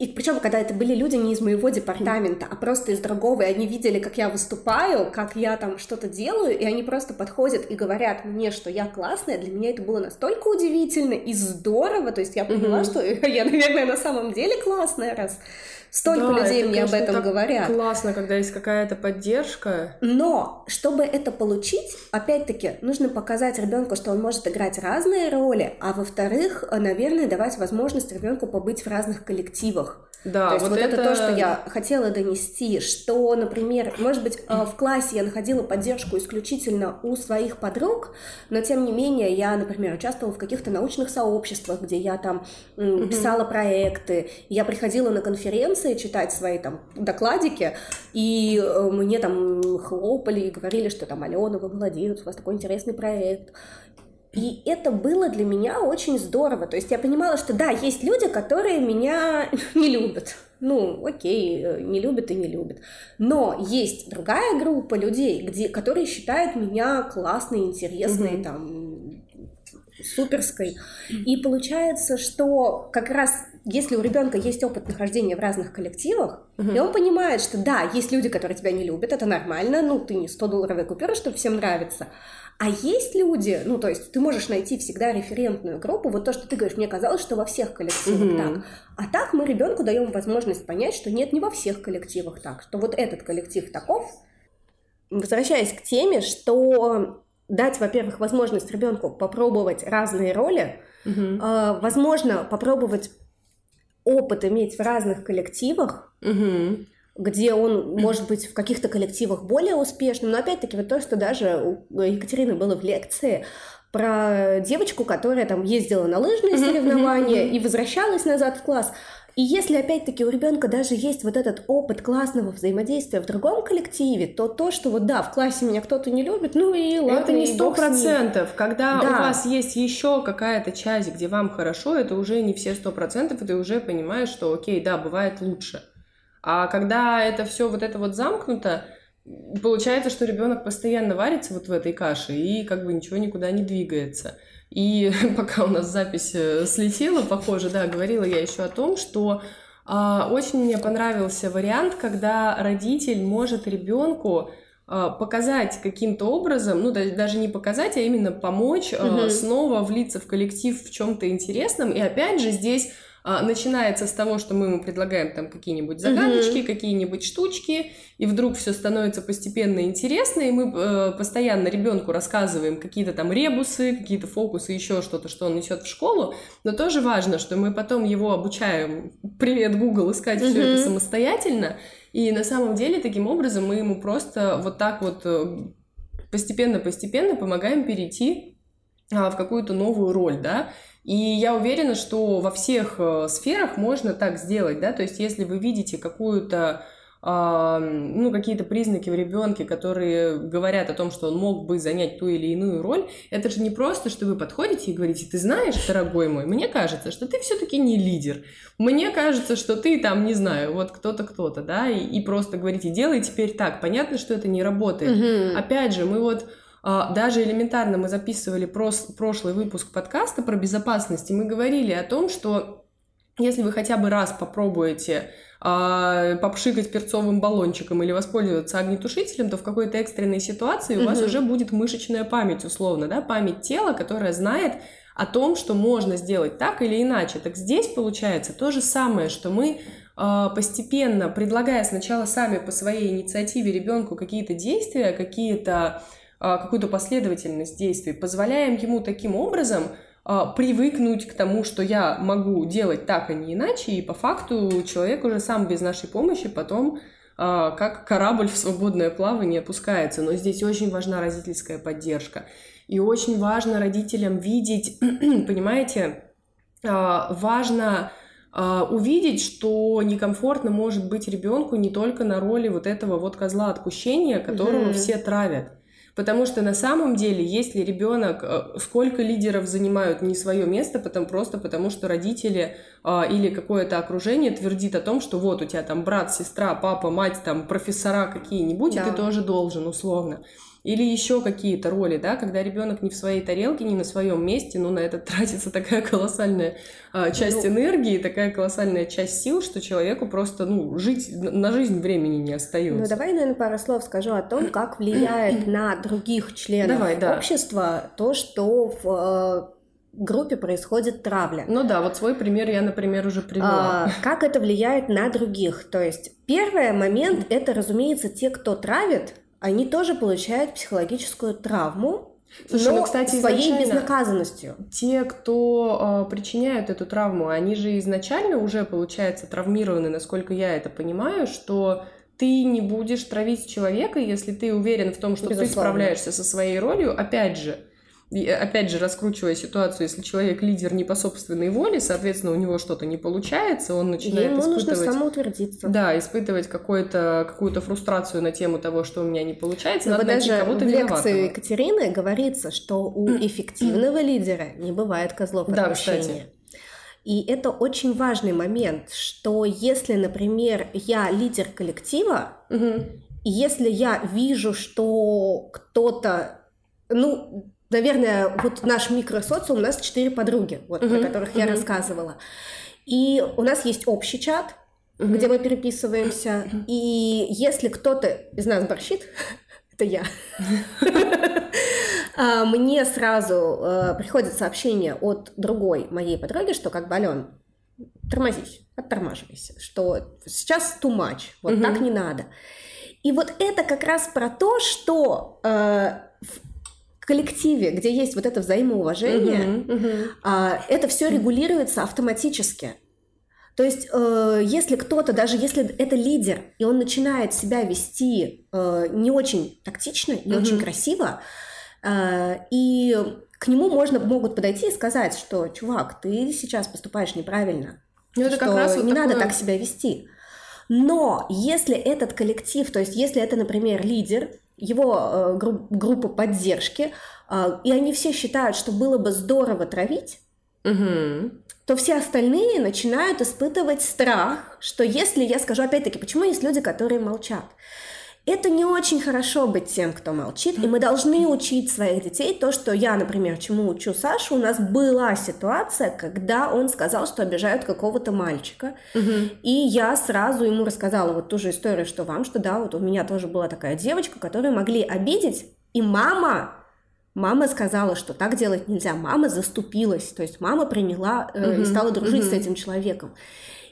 И причем, когда это были люди не из моего департамента, а просто из другого, и они видели, как я выступаю, как я там что-то делаю, и они просто подходят и говорят мне, что я классная, для меня это было настолько удивительно и здорово, то есть я поняла, mm-hmm. что я, наверное, на самом деле классная, раз Столько да, людей это, мне конечно, об этом говорят. Классно, когда есть какая-то поддержка. Но чтобы это получить, опять-таки, нужно показать ребенку, что он может играть разные роли, а во-вторых, наверное, давать возможность ребенку побыть в разных коллективах. Да, то есть вот, вот это... это то, что я хотела донести, что, например, может быть, э, в классе я находила поддержку исключительно у своих подруг, но тем не менее я, например, участвовала в каких-то научных сообществах, где я там писала проекты, я приходила на конференции читать свои там докладики, и э, мне там хлопали и говорили, что там Алена, вы молодец, у вас такой интересный проект. И это было для меня очень здорово. То есть я понимала, что да, есть люди, которые меня не любят. Ну, окей, э, не любят и не любят. Но есть другая группа людей, где, которые считают меня классной, интересной, mm-hmm. там, суперской. И получается, что как раз если у ребенка есть опыт нахождения в разных коллективах, uh-huh. и он понимает, что да, есть люди, которые тебя не любят, это нормально, ну, ты не 100-долларовая купюра, чтобы всем нравится, а есть люди, ну, то есть ты можешь найти всегда референтную группу, вот то, что ты говоришь, мне казалось, что во всех коллективах mm-hmm. так. А так мы ребенку даем возможность понять, что нет, не во всех коллективах так, что вот этот коллектив таков. Возвращаясь к теме, что дать, во-первых, возможность ребенку попробовать разные роли, mm-hmm. э, возможно, попробовать опыт иметь в разных коллективах, mm-hmm где он может быть в каких-то коллективах более успешным, но опять-таки вот то, что даже у Екатерины было в лекции про девочку, которая там ездила на лыжные соревнования и возвращалась назад в класс. И если опять-таки у ребенка даже есть вот этот опыт классного взаимодействия в другом коллективе, то то, что вот да, в классе меня кто-то не любит, ну и ладно. Это не сто процентов. Когда да. у вас есть еще какая-то часть, где вам хорошо, это уже не все сто процентов, и ты уже понимаешь, что окей, да, бывает лучше. А когда это все вот это вот замкнуто, получается, что ребенок постоянно варится вот в этой каше и как бы ничего никуда не двигается. И пока у нас запись э, слетела, похоже, да, говорила я еще о том, что а, очень мне понравился вариант, когда родитель может ребенку а, показать каким-то образом, ну даже не показать, а именно помочь угу. снова влиться в коллектив в чем-то интересном. И опять же здесь а, начинается с того, что мы ему предлагаем там какие-нибудь загадочки, угу. какие-нибудь штучки, и вдруг все становится постепенно интересно, и мы э, постоянно ребенку рассказываем какие-то там ребусы, какие-то фокусы, еще что-то, что он несет в школу, но тоже важно, что мы потом его обучаем, привет, Google, искать угу. все это самостоятельно, и на самом деле таким образом мы ему просто вот так вот э, постепенно-постепенно помогаем перейти а, в какую-то новую роль, да, и я уверена, что во всех э, сферах можно так сделать, да, то есть если вы видите какую-то ну, какие-то признаки в ребенке, которые говорят о том, что он мог бы занять ту или иную роль, это же не просто, что вы подходите и говорите, ты знаешь, дорогой мой, мне кажется, что ты все-таки не лидер. Мне кажется, что ты там, не знаю, вот кто-то, кто-то, да, и, и просто говорите, делай теперь так. Понятно, что это не работает. Угу. Опять же, мы вот а, даже элементарно мы записывали прошлый выпуск подкаста про безопасность, и мы говорили о том, что если вы хотя бы раз попробуете э, попшикать перцовым баллончиком или воспользоваться огнетушителем, то в какой-то экстренной ситуации у вас уже будет мышечная память, условно, да, память тела, которая знает о том, что можно сделать так или иначе. Так здесь получается то же самое, что мы а, постепенно, предлагая сначала сами по своей инициативе ребенку какие-то действия, какие-то а, какую-то последовательность действий, позволяем ему таким образом а, привыкнуть к тому, что я могу делать так, а не иначе, и по факту человек уже сам без нашей помощи потом а, как корабль в свободное плавание опускается. Но здесь очень важна родительская поддержка. И очень важно родителям видеть, понимаете, важно увидеть, что некомфортно может быть ребенку не только на роли вот этого вот козла отпущения, которого mm-hmm. все травят. Потому что на самом деле, если ребенок, э, сколько лидеров занимают не свое место, потому, просто потому что родители а, или какое-то окружение твердит о том, что вот у тебя там брат, сестра, папа, мать, там профессора какие-нибудь, да. и ты тоже должен, условно. Или еще какие-то роли, да, когда ребенок не в своей тарелке, не на своем месте, ну, на это тратится такая колоссальная а, часть ну, энергии, такая колоссальная часть сил, что человеку просто, ну, жить, на жизнь времени не остается. Ну, давай, наверное, пару слов скажу о том, как влияет на других членов давай, да. общества то, что в э, группе происходит травля. Ну да, вот свой пример я, например, уже привела. А, как это влияет на других? То есть первый момент это, разумеется, те, кто травит, они тоже получают психологическую травму, Слушай, но ну, кстати, своей безнаказанностью. Те, кто э, причиняют эту травму, они же изначально уже, получается, травмированы, насколько я это понимаю, что ты не будешь травить человека, если ты уверен в том, что Безусловно. ты справляешься со своей ролью. Опять же, и, э, опять же, раскручивая ситуацию, если человек лидер не по собственной воле, соответственно, у него что-то не получается, он начинает Ему испытывать... нужно самоутвердиться. Да, испытывать какую-то какую-то фрустрацию на тему того, что у меня не получается, Но надо найти кого-то в лекции Екатерины говорится, что у эффективного лидера не бывает козлов да, отпущения. И это очень важный момент, что если, например, я лидер коллектива, угу. и если я вижу, что кто-то, ну, наверное, вот наш микросоциум, у нас четыре подруги, вот, uh-huh, про которых uh-huh. я рассказывала. И у нас есть общий чат, uh-huh. где мы переписываемся. Uh-huh. И если кто-то из нас борщит, это я, а, мне сразу э, приходит сообщение от другой моей подруги, что как бы, Ален, тормозись, оттормаживайся, что сейчас too much, вот так не надо. И вот это как раз про то, что э, коллективе, где есть вот это взаимоуважение, uh-huh, uh-huh. А, это все регулируется автоматически. То есть, э, если кто-то, даже если это лидер, и он начинает себя вести э, не очень тактично, не uh-huh. очень красиво, э, и к нему можно могут подойти и сказать, что, чувак, ты сейчас поступаешь неправильно, ну, это что как раз вот не такое... надо так себя вести. Но если этот коллектив, то есть если это, например, лидер, его э, гру- группа поддержки, э, и они все считают, что было бы здорово травить, угу. то все остальные начинают испытывать страх, что если я скажу, опять-таки, почему есть люди, которые молчат? Это не очень хорошо быть тем, кто молчит, и мы должны учить своих детей то, что я, например, чему учу Сашу. У нас была ситуация, когда он сказал, что обижают какого-то мальчика, угу. и я сразу ему рассказала вот ту же историю, что вам, что да, вот у меня тоже была такая девочка, которую могли обидеть, и мама Мама сказала, что так делать нельзя. Мама заступилась, то есть мама приняла э, uh и стала дружить uh с этим человеком.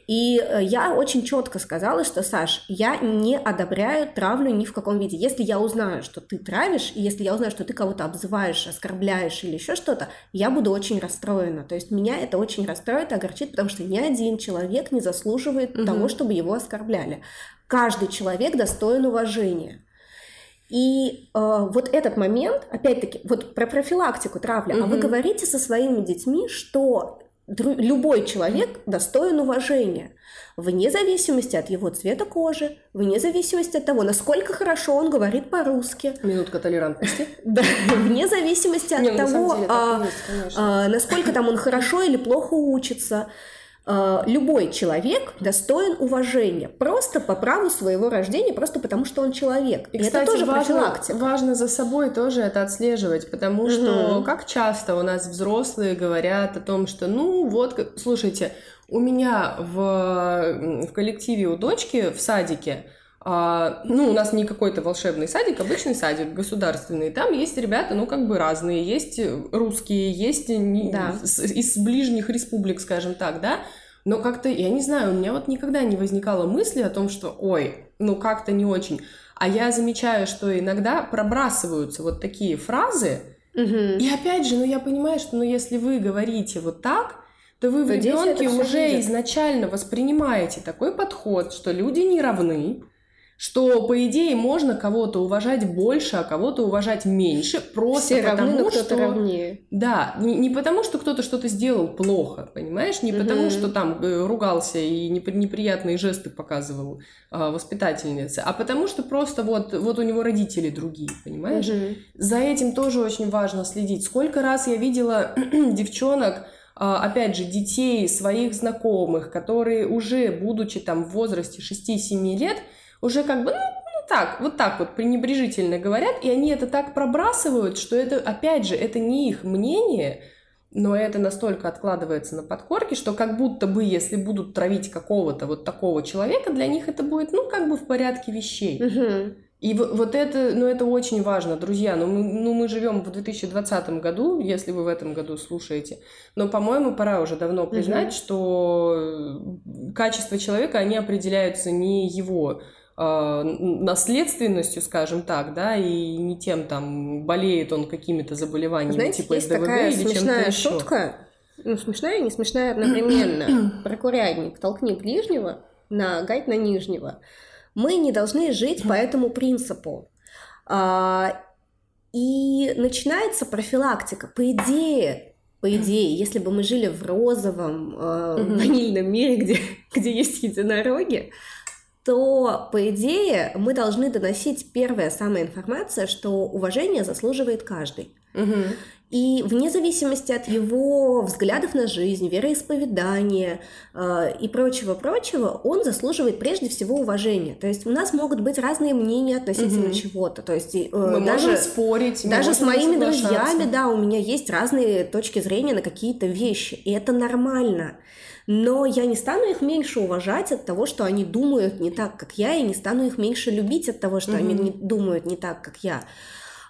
И э, я очень четко сказала, что, Саш, я не одобряю травлю ни в каком виде. Если я узнаю, что ты травишь, и если я узнаю, что ты кого-то обзываешь, оскорбляешь или еще что-то, я буду очень расстроена. То есть меня это очень расстроит, огорчит, потому что ни один человек не заслуживает угу. того, чтобы его оскорбляли. Каждый человек достоин уважения. И э, вот этот момент, опять-таки, вот про профилактику травли, угу. а вы говорите со своими детьми, что любой человек достоин уважения, вне зависимости от его цвета кожи, вне зависимости от того, насколько хорошо он говорит по-русски. Минутка толерантности. Да, вне зависимости от того, а, а, насколько там он хорошо или плохо учится. А, любой человек достоин уважения просто по праву своего рождения, просто потому что он человек. И, И кстати, это тоже важно, профилактика. Важно за собой тоже это отслеживать, потому что как часто у нас взрослые говорят о том, что ну вот, слушайте, у меня в, в коллективе у дочки в садике а, ну, у нас не какой-то волшебный садик, обычный садик государственный. Там есть ребята, ну, как бы разные. Есть русские, есть не, да. из, из ближних республик, скажем так, да. Но как-то, я не знаю, у меня вот никогда не возникало мысли о том, что, ой, ну, как-то не очень. А я замечаю, что иногда пробрасываются вот такие фразы, угу. и опять же, ну, я понимаю, что, ну, если вы говорите вот так, то вы в ребенке уже видят. изначально воспринимаете такой подход, что люди не равны, что, по идее, можно кого-то уважать больше, а кого-то уважать меньше, просто Все потому, равны, что... равнее. Да, не, не потому, что кто-то что-то сделал плохо, понимаешь? Не угу. потому, что там э, ругался и неприятные жесты показывал э, воспитательнице, а потому, что просто вот, вот у него родители другие, понимаешь? Угу. За этим тоже очень важно следить. Сколько раз я видела девчонок, а, опять же, детей своих знакомых, которые уже, будучи там в возрасте 6-7 лет, уже как бы, ну, ну так, вот так вот пренебрежительно говорят, и они это так пробрасывают, что это, опять же, это не их мнение, но это настолько откладывается на подкорке, что как будто бы, если будут травить какого-то вот такого человека, для них это будет, ну, как бы в порядке вещей. Угу. И вот это, ну, это очень важно, друзья. Ну мы, ну, мы живем в 2020 году, если вы в этом году слушаете. Но, по-моему, пора уже давно признать, угу. что качество человека, они определяются не его э, наследственностью, скажем так, да, и не тем, там, болеет он какими-то заболеваниями, Знаете, типа есть СДВГ такая или чем-то смешная еще. шутка, ну, смешная и не смешная одновременно. Про курятник. Толкни ближнего, нагать на нижнего. Мы не должны жить по этому принципу. А, и начинается профилактика. По идее, по идее, если бы мы жили в розовом, э, ванильном мире, где, где есть единороги, то, по идее, мы должны доносить первая самая информация, что уважение заслуживает каждый. Угу. И вне зависимости от его взглядов на жизнь, вероисповедания э, и прочего-прочего, он заслуживает прежде всего уважения. То есть у нас могут быть разные мнения относительно Мгм. чего-то. То есть э, Мы даже, можем спорить, даже с можем моими соглашаться. друзьями, да, у меня есть разные точки зрения на какие-то вещи, и это нормально. Но я не стану их меньше уважать от того, что они думают не так, как я, и не стану их меньше любить от того, что они Мгм. не думают не так, как я.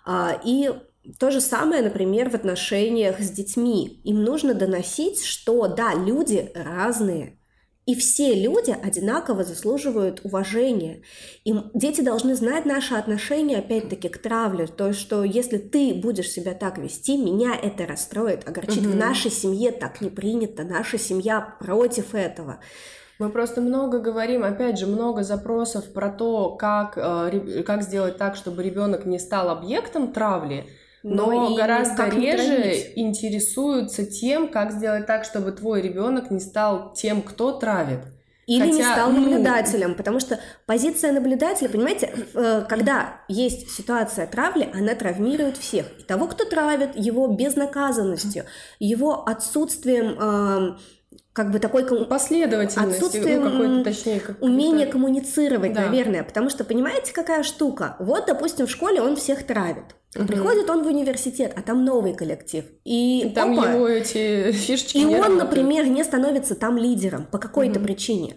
А, и то же самое, например, в отношениях с детьми. Им нужно доносить, что да, люди разные, и все люди одинаково заслуживают уважения. И дети должны знать наше отношение, опять-таки, к травле. То есть, что если ты будешь себя так вести, меня это расстроит, огорчит. В Мгм. нашей семье так не принято, наша семья против этого. Мы просто много говорим, опять же, много запросов про то, как, э, как сделать так, чтобы ребенок не стал объектом травли, но, и гораздо как не реже травить. интересуются тем, как сделать так, чтобы твой ребенок не стал тем, кто травит. Или не Хотя, стал ну- наблюдателем, потому что позиция наблюдателя, понимаете, э, когда есть ситуация травли, она травмирует всех. И того, кто травит, его безнаказанностью, его отсутствием э, как бы такой ком- Последовательность, Отсутствием, ну, какой-то, точнее, как умение коммуницировать, Да. наверное, потому что понимаете, какая штука? Вот, допустим, в школе он всех травит. Мгм. Приходит он в университет, а там новый коллектив. И Там опа, его эти фишечки и он, работают. например, не становится там лидером по какой-то Мгм. причине.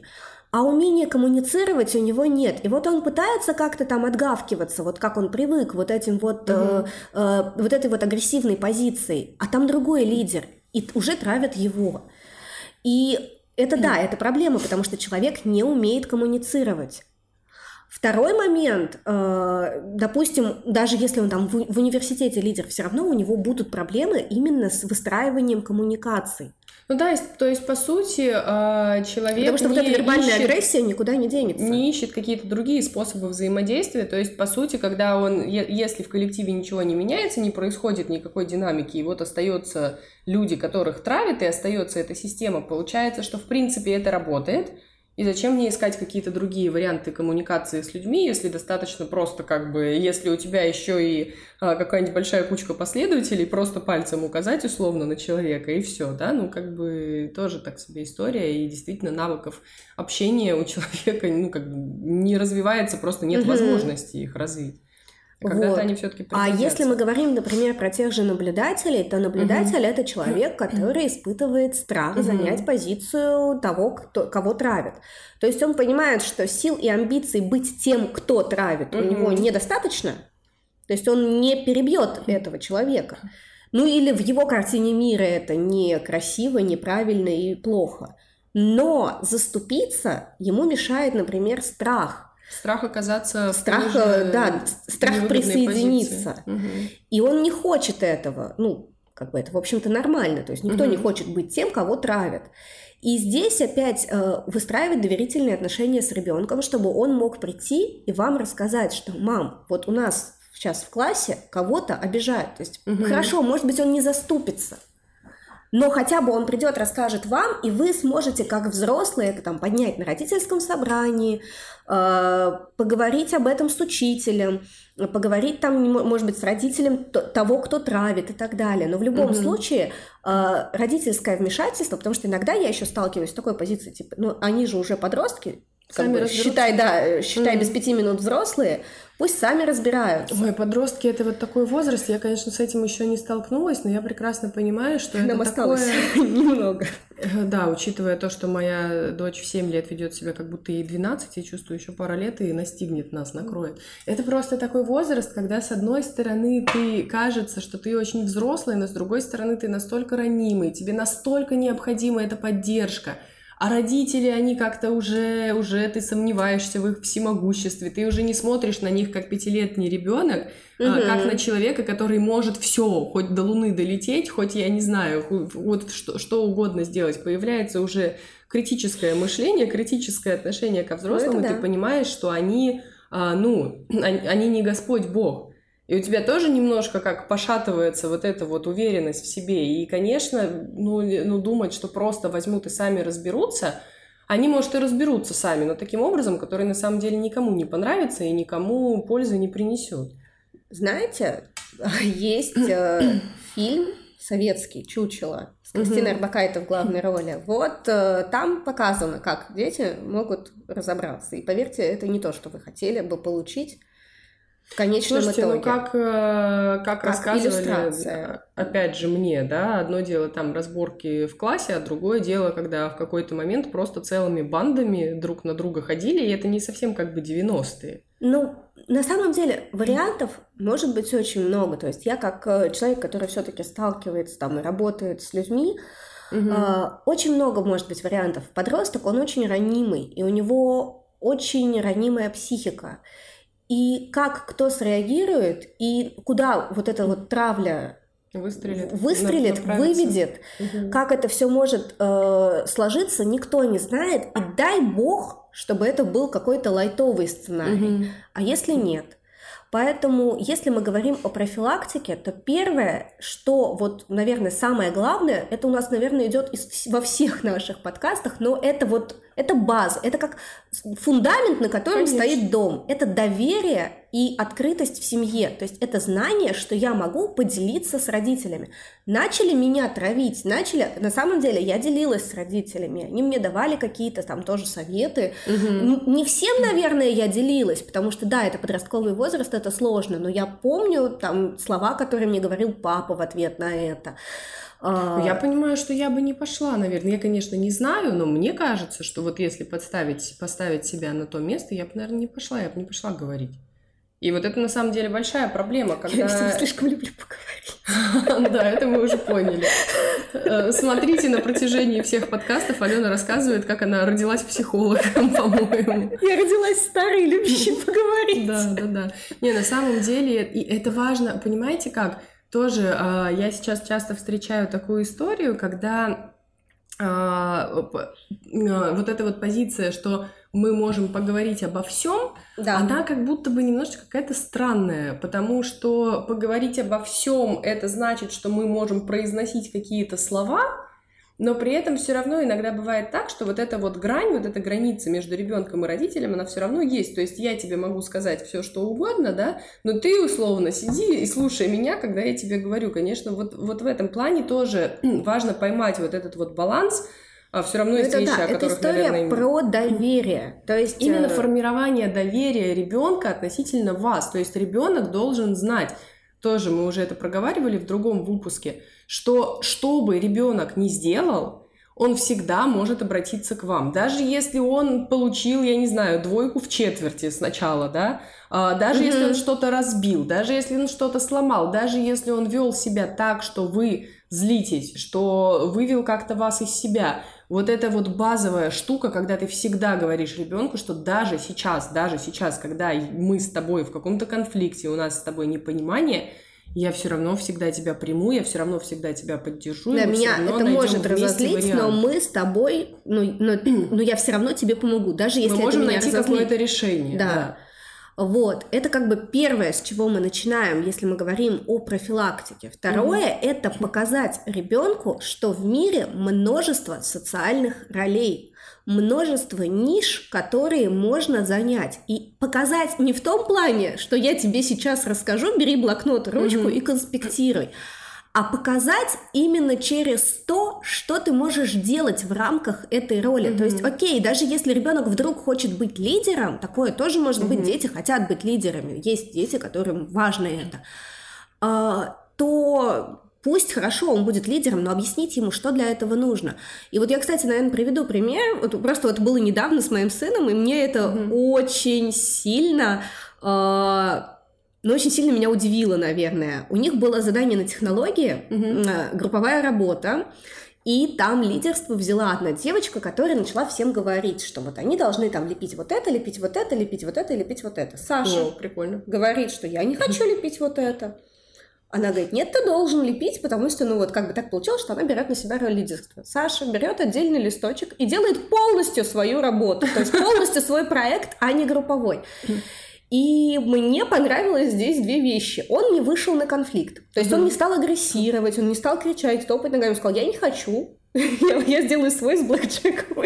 А умения коммуницировать у него нет. И вот он пытается как-то там отгавкиваться, вот как он привык, вот этим вот, э, э, вот этой вот агрессивной позицией. А там другой лидер, и уже травят его. И это да, это проблема, потому что человек не умеет коммуницировать. Второй момент, э, допустим, даже если он там в, университете лидер, все равно у него будут проблемы именно с выстраиванием коммуникаций. Ну да, то есть, по сути, э, человек Потому что вот эта не вербальная ищет- агрессия никуда не денется. не ищет какие-то другие способы взаимодействия. То есть, по сути, когда он, если в коллективе ничего не меняется, не происходит никакой динамики, и вот остаются люди, которых травит, и остается эта система, получается, что в принципе это работает. И зачем мне искать какие-то другие варианты коммуникации с людьми, если достаточно просто как бы, если у тебя еще и а, какая-нибудь большая кучка последователей, просто пальцем указать условно на человека и все, да, ну как бы тоже так себе история, и действительно навыков общения у человека, ну как бы не развивается, просто нет Мгм. возможности их развить. А Когда-то Вот. они все-таки А если мы говорим, например, про тех же наблюдателей, то наблюдатель это человек, который испытывает страх Мгм. занять позицию того, кто, кого травит. То есть он понимает, что сил и амбиций быть тем, кто травит, у Мгм. него недостаточно. То есть он не перебьет этого человека. Ну или в его картине мира это некрасиво, неправильно и плохо. Но заступиться ему мешает, например, страх. Страх оказаться в Страх, же э, да, страх присоединиться. позиции. Мгм. И он не хочет этого. Ну, как бы это, в общем-то, нормально. То есть никто Мгм. не хочет быть тем, кого травят. И здесь опять э, выстраивать доверительные отношения с ребенком, чтобы он мог прийти и вам рассказать, что мам, вот у нас сейчас в классе кого-то обижают. То есть Мгм. хорошо, может быть, он не заступится. Но хотя бы он придет, расскажет вам, и вы сможете, как взрослые, это там поднять на родительском собрании, поговорить об этом с учителем, поговорить там, может быть, с родителем того, кто травит и так далее. Но в любом Мгм. случае э, родительское вмешательство, потому что иногда я еще сталкиваюсь с такой позицией, типа, ну, они же уже подростки, Сами бы, считай, да, считай mm-hmm. без пяти минут взрослые, Пусть сами разбираются. Ой, подростки это вот такой возраст. Я, конечно, с этим еще не столкнулась, но я прекрасно понимаю, что Нам это осталось такое... немного. Э, да, учитывая то, что моя дочь в 7 лет ведет себя как будто ей 12, я чувствую еще пара лет и настигнет нас, накроет. Это просто такой возраст, когда с одной стороны ты кажется, что ты очень взрослый, но с другой стороны ты настолько ранимый, тебе настолько необходима эта поддержка – а родители, они как-то уже, уже ты сомневаешься в их всемогуществе, ты уже не смотришь на них как пятилетний ребенок, угу. а, как на человека, который может все, хоть до Луны долететь, хоть я не знаю, вот что, что угодно сделать. Появляется уже критическое мышление, критическое отношение ко взрослым, ну, и да. ты понимаешь, что они, а, ну, они, они не Господь Бог. И у тебя тоже немножко как пошатывается вот эта вот уверенность в себе. И, конечно, ну, ну думать, что просто возьмут и сами разберутся, они, может, и разберутся сами, но таким образом, который на самом деле никому не понравится и никому пользы не принесет. Знаете, есть э, фильм советский «Чучело» с Кристиной угу. Арбакайте в главной роли. Вот э, там показано, как дети могут разобраться. И поверьте, это не то, что вы хотели бы получить в конечном Слушайте, итоге. ну как, э, как, как рассказывали, опять же, мне, да, одно дело там разборки в классе, а другое дело, когда в какой-то момент просто целыми бандами друг на друга ходили, и это не совсем как бы 90-е. Ну, на самом деле вариантов может быть очень много. То есть я как э, человек, который все-таки сталкивается там и работает с людьми, угу. очень много может быть вариантов. Подросток, он очень ранимый, и у него очень ранимая психика и как кто среагирует, и куда вот эта вот травля выстрелит, выстрелит выведет, угу. как это все может э, сложиться, никто не знает. И дай бог, чтобы это был какой-то лайтовый сценарий. Угу. А если нет? Поэтому, если мы говорим о профилактике, то первое, что вот, наверное, самое главное, это у нас, наверное, идет из, во всех наших подкастах, но это вот это база, это как фундамент, на котором Конечно. стоит дом. Это доверие и открытость в семье. То есть это знание, что я могу поделиться с родителями. Начали меня травить, начали... На самом деле я делилась с родителями, они мне давали какие-то там тоже советы. Угу. Не всем, наверное, я делилась, потому что, да, это подростковый возраст, это сложно, но я помню там слова, которые мне говорил папа в ответ на это. А, я понимаю, что я бы не пошла, наверное. Я, конечно, не знаю, но мне кажется, что вот если подставить, поставить себя на то место, я бы, наверное, не пошла, я бы не пошла говорить. И вот это на самом деле большая проблема, когда... Я слишком люблю поговорить. Да, это мы уже поняли. Э, смотрите, на протяжении всех подкастов Алена рассказывает, как она родилась психологом, по-моему. Я родилась старой, любящей поговорить. Да, да, да. Не, на самом деле, и это важно, понимаете как? Тоже э, я сейчас часто встречаю такую историю, когда э, вот эта вот позиция, что мы можем поговорить обо всем, да. она как будто бы немножечко какая-то странная, потому что поговорить обо всем это значит, что мы можем произносить какие-то слова, но при этом все равно иногда бывает так, что вот эта вот грань, вот эта граница между ребенком и родителем, она все равно есть. То есть я тебе могу сказать все, что угодно, да, но ты условно сиди и слушай меня, когда я тебе говорю. Конечно, вот, вот в этом плане тоже важно поймать вот этот вот баланс, а все равно есть это, вещи, да, о которых, это история наверное, про доверие. То есть именно э... формирование доверия ребенка относительно вас. То есть ребенок должен знать, тоже мы уже это проговаривали в другом выпуске, что что бы ребенок не сделал, он всегда может обратиться к вам. Даже если он получил, я не знаю, двойку в четверти сначала, да, а, даже mm-hmm. если он что-то разбил, даже если он что-то сломал, даже если он вел себя так, что вы злитесь, что вывел как-то вас из себя, вот эта вот базовая штука, когда ты всегда говоришь ребенку, что даже сейчас, даже сейчас, когда мы с тобой в каком-то конфликте, у нас с тобой непонимание, я все равно всегда тебя приму, я все равно всегда тебя поддержу. Да, меня это может разозлить, вариант. но мы с тобой, ну, но, но я все равно тебе помогу, даже если мы можем это меня найти какое-то решение. Да. да. Вот, это как бы первое, с чего мы начинаем, если мы говорим о профилактике. Второе mm-hmm. это показать ребенку, что в мире множество социальных ролей, множество ниш, которые можно занять. И показать не в том плане, что я тебе сейчас расскажу, бери блокнот, ручку mm-hmm. и конспектируй, а показать именно через то, что ты можешь делать в рамках этой роли. Mm-hmm. То есть, окей, даже если ребенок вдруг хочет быть лидером, такое тоже может mm-hmm. быть, дети хотят быть лидерами, есть дети, которым важно это, а, то пусть хорошо, он будет лидером, но объясните ему, что для этого нужно. И вот я, кстати, наверное, приведу пример. Вот просто вот было недавно с моим сыном, и мне это mm-hmm. очень сильно а, но очень сильно меня удивило, наверное. У них было задание на технологии, угу. групповая работа, и там лидерство взяла одна девочка, которая начала всем говорить, что вот они должны там лепить вот это, лепить вот это, лепить вот это, лепить вот это. Саша О, прикольно. говорит, что я не хочу лепить вот это. Она говорит, нет, ты должен лепить, потому что, ну вот, как бы так получилось, что она берет на себя роль лидерства. Саша берет отдельный листочек и делает полностью свою работу, то есть полностью свой проект, а не групповой. И мне понравилось здесь две вещи. Он не вышел на конфликт. То есть mm-hmm. он не стал агрессировать, он не стал кричать, топать ногами. Он сказал, я не хочу. я, я сделаю свой с блэкджеком.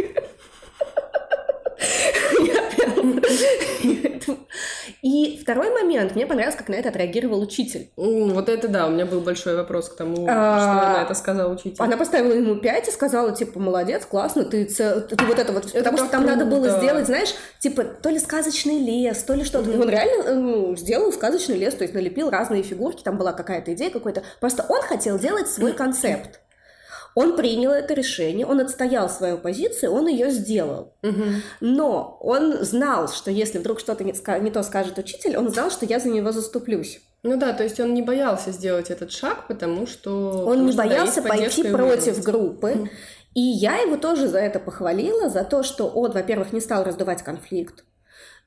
И второй момент, мне понравилось, как на это отреагировал учитель. Вот это да, у меня был большой вопрос к тому, а, что на это сказал учитель. Она поставила ему 5 и сказала, типа, молодец, классно, ты, ты вот это вот, потому что там надо было сделать, знаешь, типа, то ли сказочный лес, то ли что-то. Он реально э, ну, сделал сказочный лес, то есть налепил разные фигурки, там была какая-то идея какой-то. Просто он хотел делать свой концепт. Он принял это решение, он отстоял свою позицию, он ее сделал. Угу. Но он знал, что если вдруг что-то не, не то скажет учитель, он знал, что я за него заступлюсь. Ну да, то есть он не боялся сделать этот шаг, потому что... Он не боялся пойти против группы. И я его тоже за это похвалила, за то, что он, во-первых, не стал раздувать конфликт,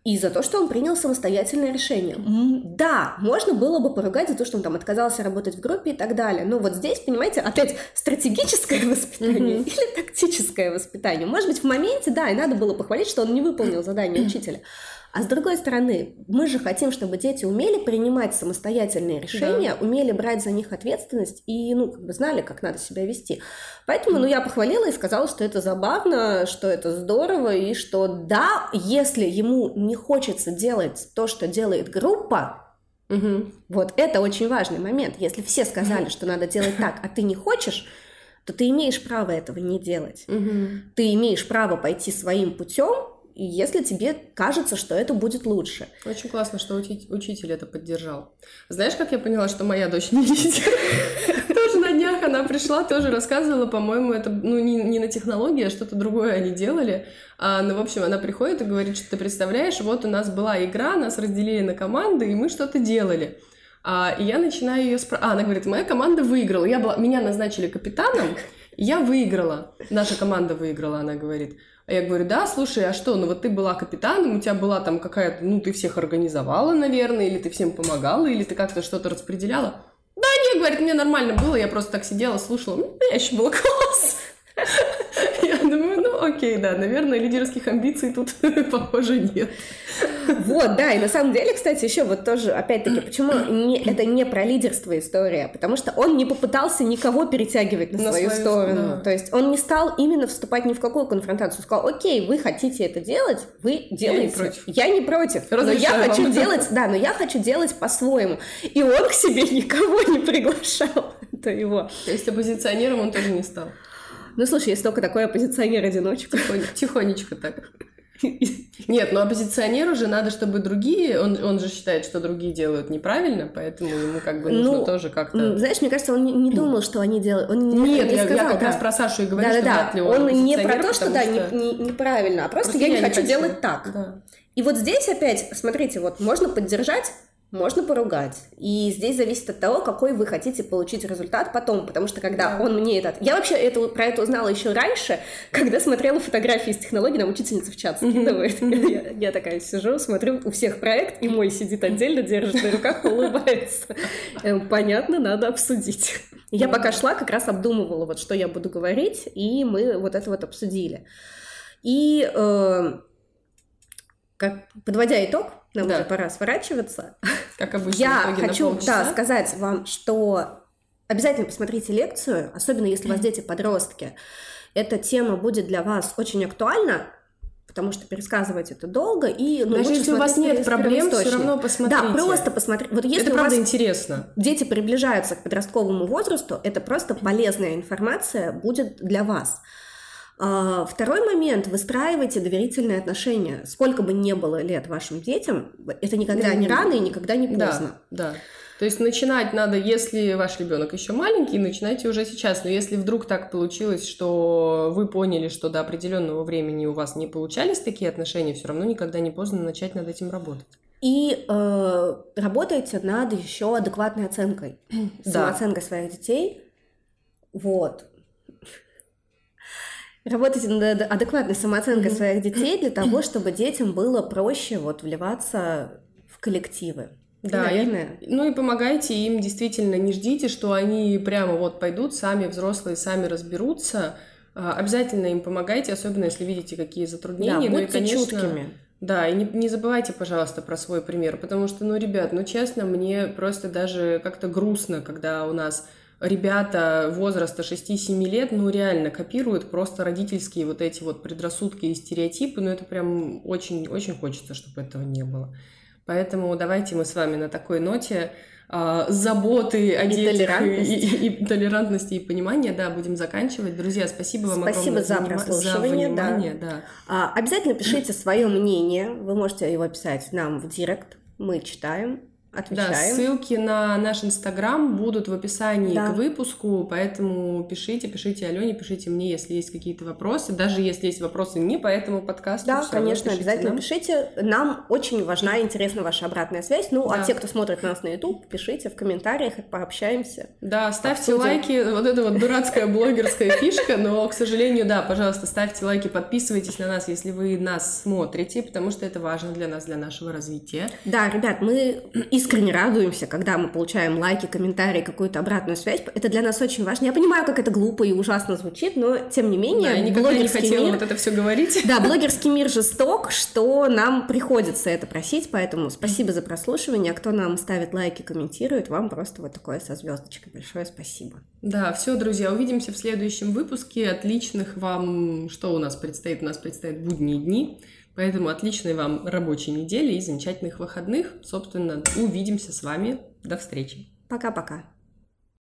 и за то, что он принял самостоятельное решение. Да, можно было бы поругать за то, что он там отказался работать в группе и так далее. Но вот здесь, понимаете, опять стратегическое воспитание mm-hmm. или тактическое воспитание. Может быть, в моменте, да, и надо было похвалить, что он не выполнил задание учителя. А с другой стороны, мы же хотим, чтобы дети умели принимать самостоятельные решения, да. умели брать за них ответственность и, ну, как бы знали, как надо себя вести. Поэтому, ну, я похвалила и сказала, что это забавно, что это здорово, и что да, если ему не хочется делать то, что делает группа, Угу. Вот это очень важный момент. Если все сказали, что надо делать так, а ты не хочешь, то ты имеешь право этого не делать. Угу. Ты имеешь право пойти своим путем, если тебе кажется, что это будет лучше. Очень классно, что учи- учитель это поддержал. Знаешь, как я поняла, что моя дочь не лидер? Тоже на днях она пришла, тоже рассказывала, по-моему, это ну, не, не на технологии, а что-то другое они делали. А, ну, в общем, она приходит и говорит, что ты представляешь, вот у нас была игра, нас разделили на команды, и мы что-то делали. А, и я начинаю ее спрашивать. А, она говорит, моя команда выиграла. Я была... Меня назначили капитаном, я выиграла. Наша команда выиграла, она говорит. Я говорю, да, слушай, а что, ну вот ты была капитаном, у тебя была там какая-то, ну ты всех организовала, наверное, или ты всем помогала, или ты как-то что-то распределяла. Да нет, говорит, мне нормально было, я просто так сидела, слушала, ну, я еще было класс. Я окей, да, наверное, лидерских амбиций тут, похоже, нет. Вот, да, и на самом деле, кстати, еще вот тоже, опять-таки, почему не, это не про лидерство история, потому что он не попытался никого перетягивать на, на свою, свою сторону, да. то есть он не стал именно вступать ни в какую конфронтацию, сказал, окей, вы хотите это делать, вы делаете. Я не против. Я не против, но я хочу вам. делать, да, но я хочу делать по-своему. И он к себе никого не приглашал, это его. То есть оппозиционером он тоже не стал. Ну, слушай, есть только такой оппозиционер-одиночка. Тихонечко так. Нет, но оппозиционеру же надо, чтобы другие, он, он же считает, что другие делают неправильно, поэтому ему как бы нужно ну, тоже как-то... Знаешь, мне кажется, он не, не думал, что они делают... Он не, Нет, не я, сказал, я как да. раз про Сашу и говорю, да, что да, вряд ли он Он не про то, что да, не, не, неправильно, а просто, просто я, я не хочу, хочу делать так. Да. И вот здесь опять, смотрите, вот можно поддержать можно поругать. И здесь зависит от того, какой вы хотите получить результат потом, потому что когда да. он мне этот... Я вообще это, про это узнала еще раньше, когда смотрела фотографии из технологий, нам учительница в чат скидывает. Я, я такая сижу, смотрю, у всех проект, и мой сидит отдельно, держит на руках, улыбается. Эм, понятно, надо обсудить. Я пока шла, как раз обдумывала, вот что я буду говорить, и мы вот это вот обсудили. И э, как, подводя итог, нам да. уже пора сворачиваться. Как обычно. Я хочу да, сказать вам, что обязательно посмотрите лекцию, особенно если у вас дети подростки. Эта тема будет для вас очень актуальна, потому что пересказывать это долго, и ну, Даже если у вас нет проблем, все равно посмотрите. Да, просто посмотрите. Вот если это правда интересно. Дети приближаются к подростковому возрасту, это просто полезная информация будет для вас. А, второй момент. Выстраивайте доверительные отношения. Сколько бы ни было лет вашим детям, это никогда не рано и никогда не поздно. Да, да. То есть начинать надо, если ваш ребенок еще маленький, начинайте уже сейчас. Но если вдруг так получилось, что вы поняли, что до определенного времени у вас не получались такие отношения, все равно никогда не поздно начать над этим работать. И э, работайте над еще адекватной оценкой, да. самооценкой своих детей. Вот. Работайте над адекватной самооценкой mm-hmm. своих детей для того, чтобы детям было проще вот вливаться в коллективы. Да, наверное. И, ну и помогайте им действительно, не ждите, что они прямо вот пойдут, сами взрослые, сами разберутся. А, обязательно им помогайте, особенно если видите какие затруднения. Да, будьте ну и, конечно, чуткими. Да, и не, не забывайте, пожалуйста, про свой пример, потому что, ну, ребят, ну, честно, мне просто даже как-то грустно, когда у нас ребята возраста 6-7 лет, ну, реально копируют просто родительские вот эти вот предрассудки и стереотипы, ну, это прям очень-очень хочется, чтобы этого не было. Поэтому давайте мы с вами на такой ноте а, заботы о и детях толерантности. И, и, и толерантности и понимания, да, будем заканчивать. Друзья, спасибо вам спасибо огромное за, прослушивание, за внимание. Да. Да. А, обязательно пишите свое мнение, вы можете его писать нам в директ, мы читаем. Отвечаем. Да, ссылки на наш инстаграм будут в описании да. к выпуску, поэтому пишите, пишите Алене, пишите мне, если есть какие-то вопросы, даже если есть вопросы не по этому подкасту. Да, конечно, пишите обязательно нам. пишите. Нам очень важна и интересна ваша обратная связь. Ну, а да. а те, кто смотрит нас на YouTube, пишите в комментариях, пообщаемся. Да, ставьте обсудим. лайки. Вот это вот дурацкая блогерская фишка, но, к сожалению, да, пожалуйста, ставьте лайки, подписывайтесь на нас, если вы нас смотрите, потому что это важно для нас, для нашего развития. Да, ребят, мы искренне радуемся, когда мы получаем лайки, комментарии, какую-то обратную связь. Это для нас очень важно. Я понимаю, как это глупо и ужасно звучит, но тем не менее... Да, я никогда не хотела мир... вот это все говорить. Да, блогерский мир жесток, что нам приходится это просить, поэтому спасибо за прослушивание. А кто нам ставит лайки, комментирует, вам просто вот такое со звездочкой. Большое спасибо. Да, все, друзья, увидимся в следующем выпуске. Отличных вам... Что у нас предстоит? У нас предстоят будние дни. Поэтому отличной вам рабочей недели и замечательных выходных. Собственно, увидимся с вами. До встречи. Пока-пока.